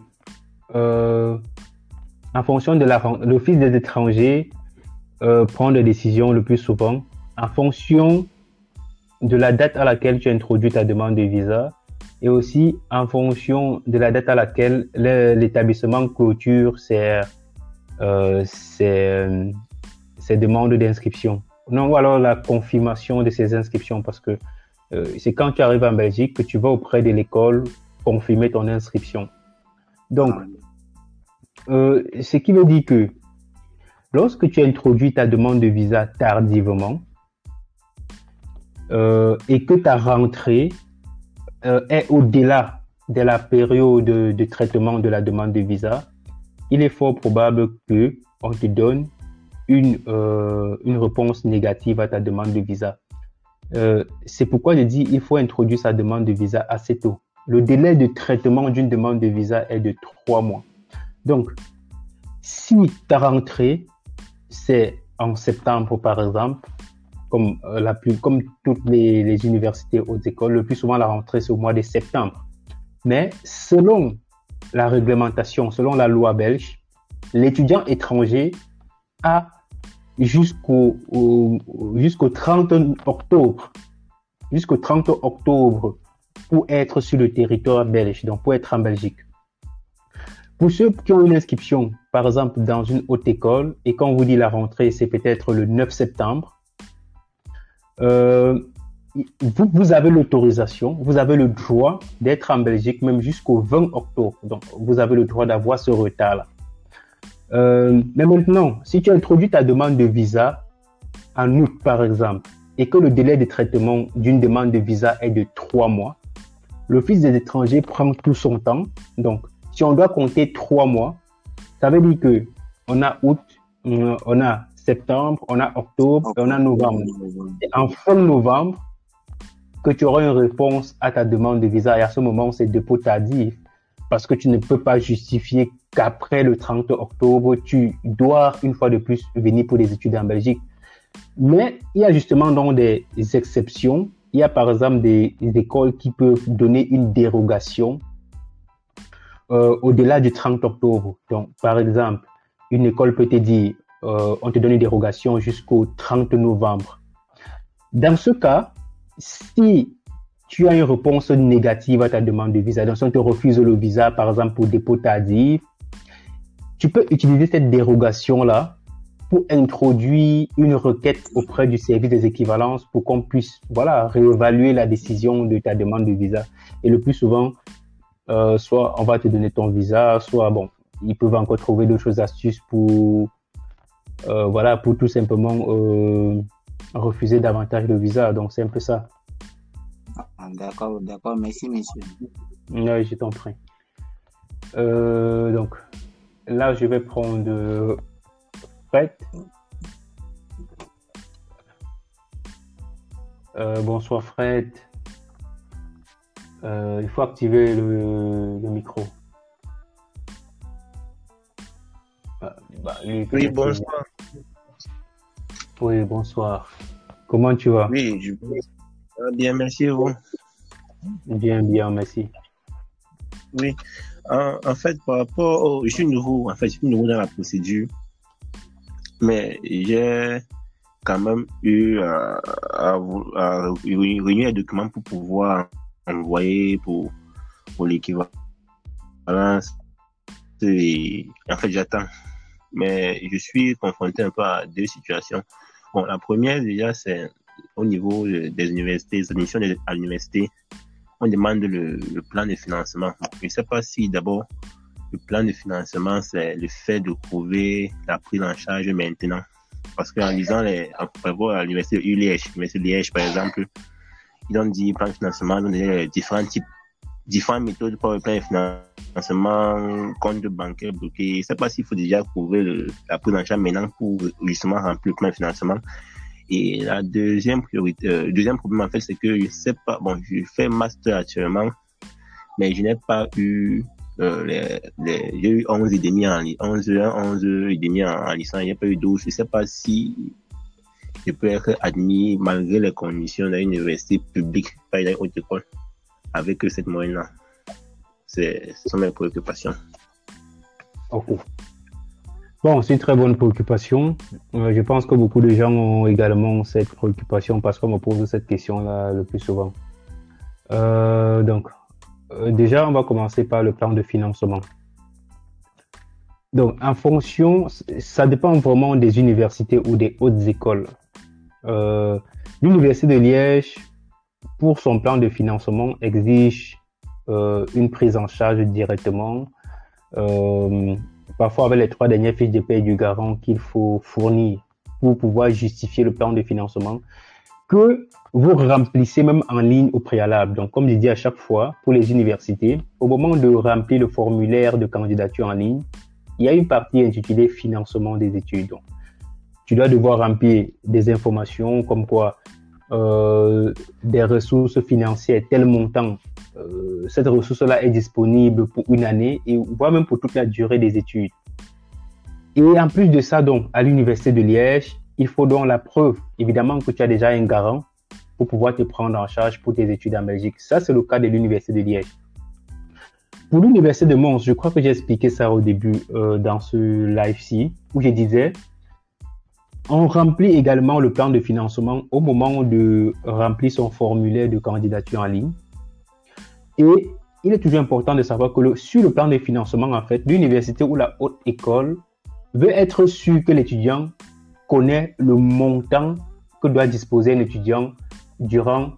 euh, en fonction de l'Office des étrangers prend des décisions le plus souvent en fonction de la date à laquelle tu as introduit ta demande de visa et aussi en fonction de la date à laquelle le- l'établissement clôture ses demandes d'inscription. Non, ou alors la confirmation de ces inscriptions parce que euh, c'est quand tu arrives en Belgique que tu vas auprès de l'école confirmer ton inscription. Donc, euh, ce qui veut dire que lorsque tu introduis ta demande de visa tardivement euh, et que ta rentrée est au-delà de la période de, de traitement de la demande de visa, il est fort probable que on te donne une, euh, une réponse négative à ta demande de visa. Euh, c'est pourquoi je dis il faut introduire sa demande de visa assez tôt. Le délai de traitement d'une demande de visa est de trois mois. Donc, si ta rentrée, c'est en septembre par exemple, comme, euh, la plus, comme toutes les, les universités hautes écoles, le plus souvent la rentrée c'est au mois de septembre. Mais selon la réglementation, selon la loi belge, l'étudiant étranger a jusqu'au au- jusqu'au 30 octobre, jusqu'au 30 octobre pour être sur le territoire belge, donc pour être en Belgique. Pour ceux qui ont une inscription, par exemple, dans une haute école, et quand on vous dit la rentrée, c'est peut-être le 9 septembre, euh, vous, vous avez l'autorisation, vous avez le droit d'être en Belgique même jusqu'au 20 octobre. Donc, vous avez le droit d'avoir ce retard-là. Euh, mais maintenant, si tu introduis ta demande de visa en août, par exemple, et que le délai de traitement d'une demande de visa est de trois mois, l'Office des étrangers prend tout son temps. Donc, si on doit compter trois mois, ça veut dire que on a août, on on a septembre, on a octobre et on a novembre. C'est en fin novembre que tu auras une réponse à ta demande de visa et à ce moment, c'est dépôt tardif parce que tu ne peux pas justifier qu'après le 30 octobre, tu dois une fois de plus venir pour des études en Belgique. Mais il y a justement donc des exceptions. Il y a par exemple des, écoles qui peuvent donner une dérogation euh, au-delà du 30 octobre. Donc, par exemple, une école peut te dire, euh, on te donne une dérogation jusqu'au 30 novembre. Dans ce cas, si tu as une réponse négative à ta demande de visa, donc si on te refuse le visa, par exemple, pour dépôt tardif, tu peux utiliser cette dérogation-là pour introduire une requête auprès du service des équivalences pour qu'on puisse, voilà, réévaluer la décision de ta demande de visa. Et le plus souvent, euh, soit on va te donner ton visa, soit bon, ils peuvent encore trouver d'autres astuces pour, euh, voilà, pour tout simplement euh, refuser davantage de visa. Donc c'est un peu ça. Ah, D'accord, d'accord, merci, monsieur. Je t'en prie. Donc là, je vais prendre Fred. Euh, bonsoir Fred. Euh, il faut activer le, le micro. Ah, bah, lui, Oui, bonsoir. Oui, bonsoir. Comment tu vas? Oui, je bien, merci vous? Bien, bien, merci. Oui. En, fait, par rapport au, je suis nouveau, en fait, je suis nouveau dans la procédure, mais j'ai quand même eu à, réunir les documents pour pouvoir envoyer pour, pour l'équivalence. En fait, j'attends. Mais je suis confronté un peu à deux situations. Bon, la première, déjà, c'est au niveau de- des universités, des admissions à l'université. On demande le, plan de financement. Je ne sais pas si d'abord le plan de financement, c'est le fait de trouver la prise en charge maintenant. Parce qu'en lisant les, à l'université de Liège, l'université de Liège, par exemple, ils ont dit plan de financement, ils ont donné différents types, différentes méthodes pour le plan de financement, compte bancaire bloqué. Je ne sais pas s'il faut déjà trouver le- la prise en charge maintenant pour justement remplir le plan de financement. Et la deuxième priorité, euh, deuxième problème en fait, c'est que je sais pas, bon, je fais master actuellement, mais je n'ai pas eu, euh, les, j'ai eu 11 et demi en, li- 11, 11 et demi en, en licence, a pas eu 12. Je sais pas si je peux être admis malgré les conditions d'une université publique, pas une haute école, avec cette moyenne-là. C'est, ce sont mes préoccupations. Ok. Bon, c'est une très bonne préoccupation. Euh, je pense que beaucoup de gens ont également cette préoccupation parce qu'on me pose cette question-là le plus souvent. Euh, donc, euh, déjà, on va commencer par le plan de financement. Donc, en fonction, ça dépend vraiment des universités ou des hautes écoles. L'université de Liège, pour son plan de financement, exige une prise en charge directement. Parfois avec les trois dernières fiches de paie du garant qu'il faut fournir pour pouvoir justifier le plan de financement que vous remplissez même en ligne au préalable. Donc, comme je dis à chaque fois, pour les universités, au moment de remplir le formulaire de candidature en ligne, il y a une partie intitulée financement des études. Donc, tu dois devoir remplir des informations comme quoi euh, des ressources financières, tel montant, euh, cette ressource-là est disponible pour une année et voire même pour toute la durée des études. Et en plus de ça, donc, à l'université de Liège, il faut donc la preuve, évidemment, que tu as déjà un garant pour pouvoir te prendre en charge pour tes études en Belgique. Ça, c'est le cas de l'université de Liège. Pour l'université de Mons, je crois que j'ai expliqué ça au début euh, dans ce live-ci, où je disais, on remplit également le plan de financement au moment de remplir son formulaire de candidature en ligne. Et il est toujours important de savoir que sur le plan de financement, en fait, l'université ou la haute école veut être sûr que l'étudiant connaît le montant que doit disposer un étudiant durant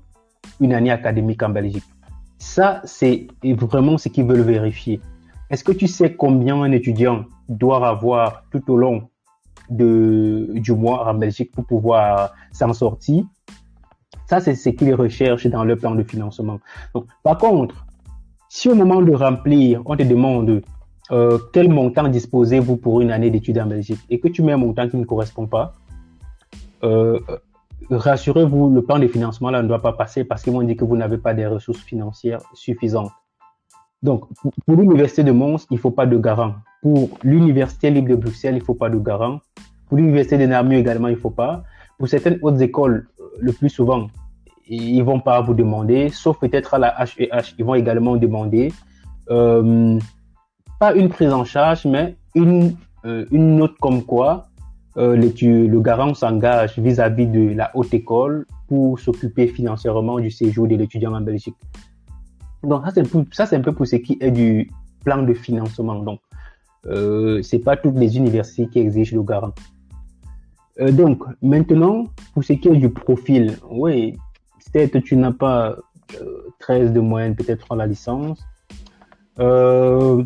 une année académique en Belgique. Ça, c'est vraiment ce qu'ils veulent vérifier. Est-ce que tu sais combien un étudiant doit avoir tout au long de, du mois en Belgique pour pouvoir s'en sortir Ça, c'est ce qu'ils recherchent dans leur plan de financement. Par contre, si au moment de remplir, on te demande euh, quel montant disposez-vous pour une année d'études en Belgique et que tu mets un montant qui ne correspond pas, euh, rassurez-vous, le plan de financement là ne doit pas passer parce qu'ils vont dire que vous n'avez pas des ressources financières suffisantes. Donc, pour l'université de Mons, il ne faut pas de garant. Pour l'université libre de Bruxelles, il ne faut pas de garant. Pour l'université de Namur également, il ne faut pas. Pour certaines autres écoles, le plus souvent, ils vont pas vous demander, sauf peut-être à la HEH, ils vont également demander euh, pas une prise en charge, mais une, euh, une note comme quoi euh, le garant s'engage vis-à-vis de la haute école pour s'occuper financièrement du séjour de l'étudiant en Belgique. Donc ça c'est, un peu pour ce qui est du plan de financement. Donc euh, c'est pas toutes les universités qui exigent le garant. Euh, donc maintenant pour ce qui est du profil, oui, peut-être tu n'as pas 13 de moyenne peut-être en la licence. Euh,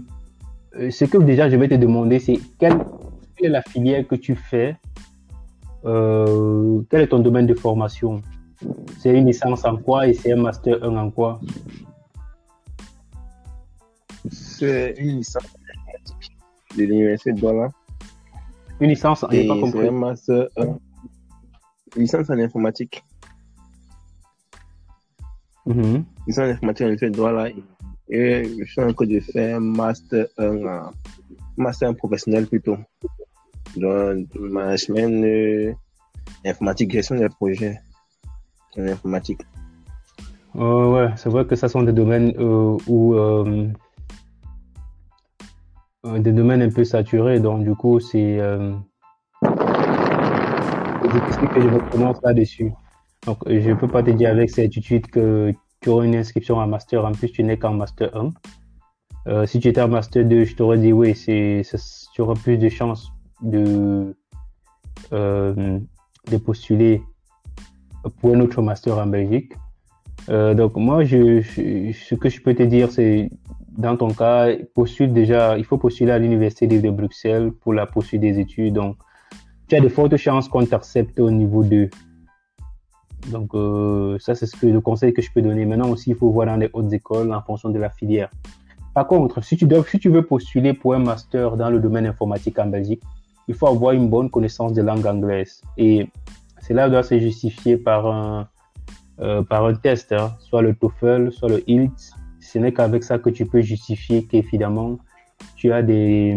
ce que déjà je vais te demander, c'est quelle, quelle, est la filière que tu fais? Euh, Quel est ton domaine de formation? C'est une licence en quoi et c'est un master 1 en quoi? C'est une licence de l'université de Douala. Une licence, pas compris. Un master 1. Licence en informatique. Licence informatique en fait droit là. Et je suis en train de faire master 1, en- master 1 professionnel plutôt. Dans management euh, informatique, gestion des projets en informatique. Euh, ouais, c'est vrai que ça sont des domaines euh, où euh, euh, des domaines un peu saturés, donc du coup c'est euh, difficile que je me là-dessus. Donc euh, je peux pas te dire avec certitude que tu auras une inscription en master. En plus, tu n'es qu'en master 1. Euh, si tu étais en master 2, je t'aurais dit oui, c'est- tu auras plus de chances de, euh, de postuler pour un autre master en Belgique. Euh, donc moi, je, je- ce que je peux te dire, c'est dans ton cas, postule déjà, il faut postuler à l'université de, Bruxelles pour la poursuite des études. Donc, tu as de fortes chances qu'on t'accepte au niveau 2. Donc, euh, ça, c'est ce que, le conseil que je peux donner. Maintenant aussi, il faut voir dans les hautes écoles en fonction de la filière. Par contre, si tu, dois, si tu veux postuler pour un master dans le domaine informatique en Belgique, il faut avoir une bonne connaissance de langue anglaise. Et cela doit se justifier par un, euh, par un test, hein, soit le TOEFL, soit le IELTS. Ce n'est qu'avec ça que tu peux justifier qu'évidemment, tu as des,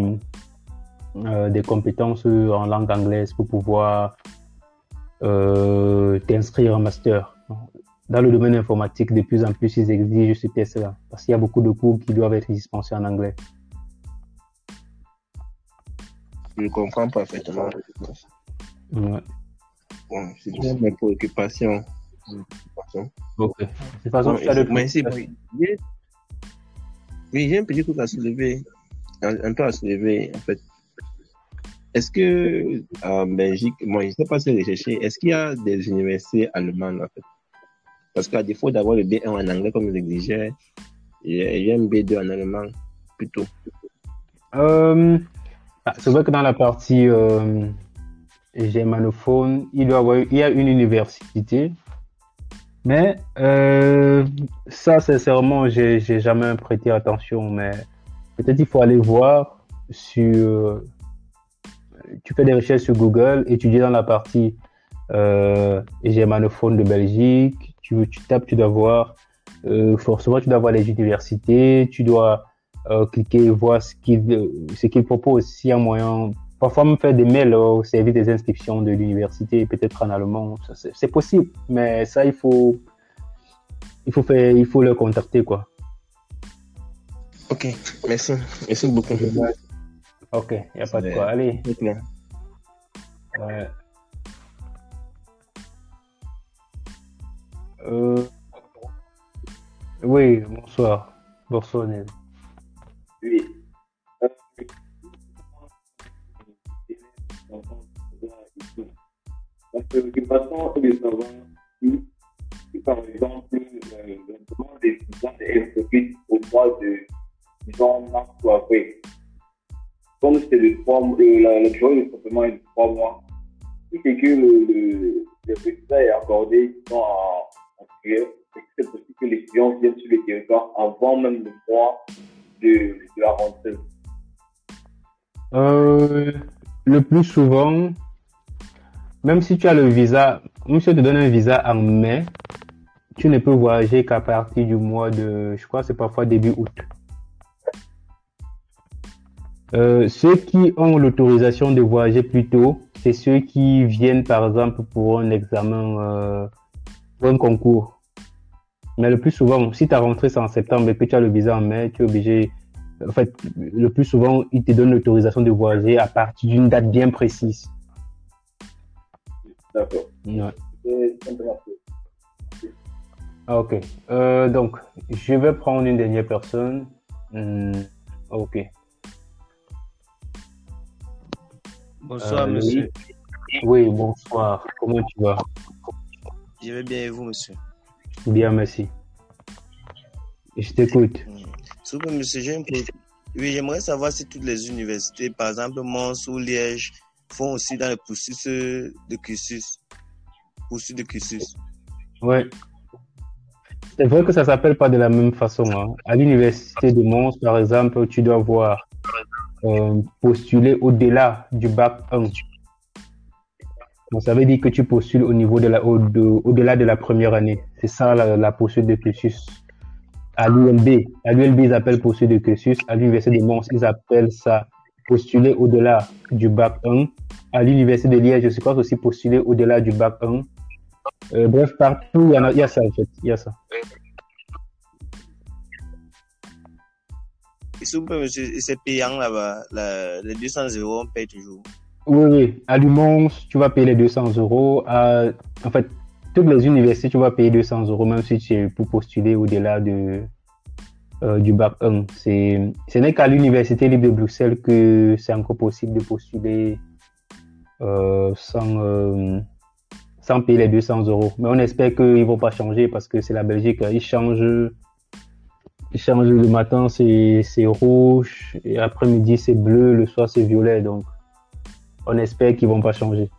euh, des compétences en langue anglaise pour pouvoir euh, t'inscrire en master. Dans le domaine informatique, de plus en plus, ils exigent ce test-là, parce qu'il y a beaucoup de cours qui doivent être dispensés en anglais. Je comprends parfaitement. Ouais. Bon, c'est bien mes préoccupations. Ok. De toute façon, Bon, de mais c'est- Oui, j'ai un petit truc à soulever, un, un peu à soulever, en fait. Est-ce que en Belgique, moi, je ne sais pas si rechercher, est-ce qu'il y a des universités allemandes, en fait? Parce qu'à défaut d'avoir le B1 en anglais comme il exigeait, j'ai un B2 en allemand, plutôt. Euh, ah, c'est vrai que dans la partie euh, germanophone, il doit y avoir, il y a une université, mais euh, ça, sincèrement, j'ai, j'ai jamais prêté attention. Mais peut-être il faut aller voir sur. Tu fais des recherches sur Google, étudier dans la partie euh, germanophone de Belgique. Tu, tu tapes, tu dois voir. euh, forcément, tu dois voir les universités, tu dois euh, cliquer, voir ce qu'ils ce proposent. S'il y a moyen, parfois même faire des mails au service des inscriptions de l'université, peut-être en allemand, c'est possible. Mais ça, il faut, il faut faire, il faut le contacter, quoi. Ok, merci. Merci beaucoup. Ok, il n'y a pas de quoi. Allez. Ouais. Euh, Oui, bonsoir. Bonsoir, Nel. Oui. La préoccupation est de savoir si, par exemple, euh, le demande des étudiants est inscrite au mois de, disons, mars ou avril. Comme c'est de trois mois, euh, la, de traitement est de trois mois, si c'est que le, le, le visa est accordé, disons, en, en juillet, c'est possible que les étudiants viennent sur le territoire avant même le mois de, de la rentrée. Euh, le plus souvent, même si tu as le visa, même si on te donne un visa en mai, tu ne peux voyager qu'à partir du mois de, je crois, c'est parfois début août. Euh, ceux qui ont l'autorisation de voyager plus tôt, c'est ceux qui viennent par exemple pour un examen, euh, pour un concours. Mais le plus souvent, si ta rentrée c'est en septembre et que tu as le visa en mai, tu es obligé, en fait, le plus souvent, ils te donnent l'autorisation de voyager à partir d'une date bien précise. D'accord. Ouais. Ah, ok. Euh, donc, je vais prendre une dernière personne. Hmm, ok. Bonsoir, Euh, monsieur. Oui, bonsoir. Comment tu vas? Je vais bien et vous, monsieur? Bien, merci. Je t'écoute. Plaît, monsieur, Oui, j'aimerais savoir si toutes les universités, par exemple Mons ou Liège, font aussi dans le processus de cursus. Poursuite de cursus. Ouais. C'est vrai que ça s'appelle pas de la même façon. hein. À l'université de Mons, par exemple, tu dois voir euh, postuler au-delà du bac 1. Donc, ça veut dire que tu postules au niveau de la, au, de, au-delà de la première année. C'est ça la, la poursuite de cursus. À l'ULB, à l'ULB, ils appellent poursuite de cursus. À l'Université de Mons, ils appellent ça postuler au-delà du bac 1. À l'Université de Liège, je crois aussi postuler au-delà du bac 1. Euh, bref, partout, il y, a, il y a ça en fait. Il y a ça. Et vous plaît, monsieur, c'est payant là-bas. Les 200 euros, on paye toujours. Oui, oui. À Lumons, tu vas payer les 200 euros. À, en fait, toutes les universités, tu vas payer 200 euros, même si tu es pour postuler au-delà de, euh, du bac 1. C'est, ce n'est qu'à l'Université libre de Bruxelles que c'est encore possible de postuler euh, sans, euh, sans payer les 200 euros. Mais on espère qu'ils ne vont pas changer parce que c'est la Belgique. Ils changent, ils changent le matin, c'est, c'est rouge, et après-midi, c'est bleu, le soir, c'est violet. Donc, on espère qu'ils vont pas changer.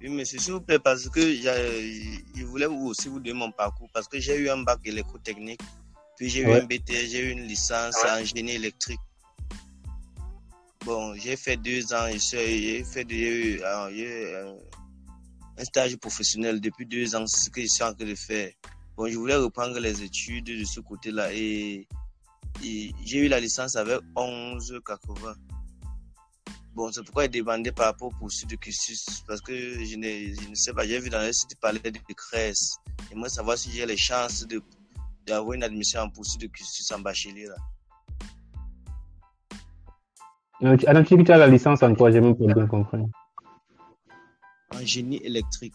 Oui, monsieur, s'il vous plaît, parce que j'ai- je voulais aussi vous donner mon parcours, parce que j'ai eu un bac électrotechnique, puis j'ai eu un BTS, j'ai eu une licence en génie électrique. Bon, j'ai fait deux ans j'ai fait des, euh, euh, un stage professionnel depuis deux ans, c'est ce que je suis en train de faire. Bon, je voulais reprendre les études de ce côté-là et, et j'ai eu la licence avec 11,80. Bon, c'est pourquoi il demandait par rapport au poursuite de cursus, parce que je ne, je ne sais pas, j'ai vu dans le site parlait de. Et moi, savoir si j'ai les chances de, d'avoir une admission en poursuite de cursus en bachelier. Là. Tu- Adam, tu dis que tu as la licence en quoi? J'ai même pas bien compris. En génie électrique.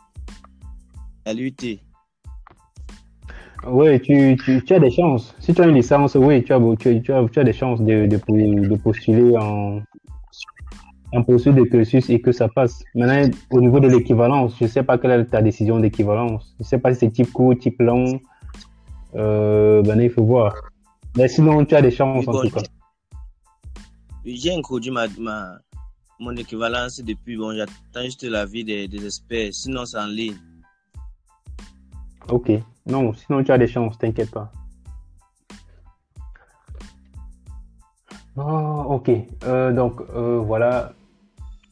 À l'UT. Oui, tu, tu, tu as des chances. Si tu as une licence, oui, tu as, tu, tu as, tu as des chances de, de, de postuler en, en poursuite de cursus et que ça passe. Maintenant, au niveau de l'équivalence, je ne sais pas quelle est ta décision d'équivalence. Je ne sais pas si c'est type court, type long. Euh, ben, il faut voir. Mais sinon, tu as des chances en tout cas. J'ai introduit ma, ma, mon équivalence depuis, bon, j'attends juste l'avis des, des experts, sinon c'est en ligne. Ok. Non, sinon tu as des chances, t'inquiète pas. Oh, ok. Euh, donc euh, voilà.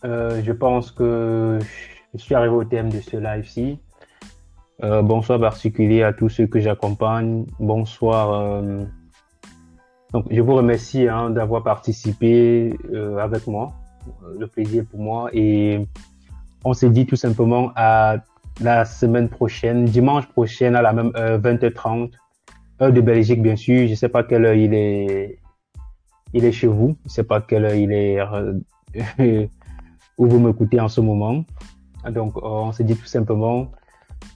Euh, je pense que je suis arrivé au thème de ce live-ci. Euh, bonsoir particulier à tous ceux que j'accompagne. Bonsoir. euh, Donc je vous remercie hein, d'avoir participé euh, avec moi. Le plaisir pour moi. Et on s'est dit tout simplement à la semaine prochaine, dimanche prochain à la même heure, 20h30, heure de Belgique bien sûr. Je sais pas quelle heure il est, il est chez vous. Je sais pas quelle heure il est euh, où vous m'écoutez en ce moment. Donc on s'est dit tout simplement,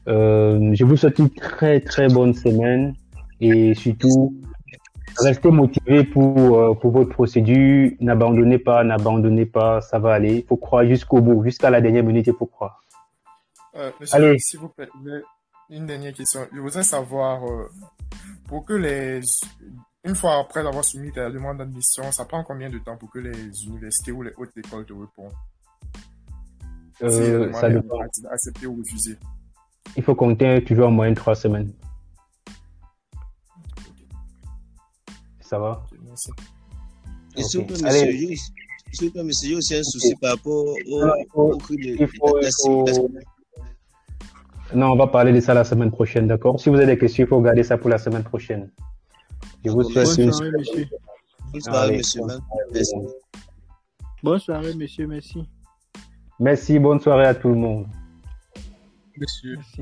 je vous souhaite une très très bonne semaine et surtout restez motivés pour euh, pour votre procédure. N'abandonnez pas, n'abandonnez pas, ça va aller. Il faut croire jusqu'au bout, jusqu'à la dernière minute, il faut croire. Euh, monsieur, s'il vous plaît, une dernière question. Je voudrais savoir, euh, pour que les, une fois après avoir soumis ta demande d'admission, ça prend combien de temps pour que les universités ou les hautes écoles te répondent? Euh, ça dépend. acceptée ou refusée. Il faut compter toujours en moyenne trois semaines. Ça va? Merci. Et s'il vous j'ai aussi un souci par rapport au, Non, il faut- au prix de, il faut- de la il faut- civilisation. Non, on va parler de ça la semaine prochaine, d'accord? Si vous avez des questions, il faut garder ça pour la semaine prochaine. Je vous souhaite Bonne une soirée, monsieur. Bonne soirée, monsieur. Merci. Merci, bonne soirée à tout le monde. Monsieur. Merci.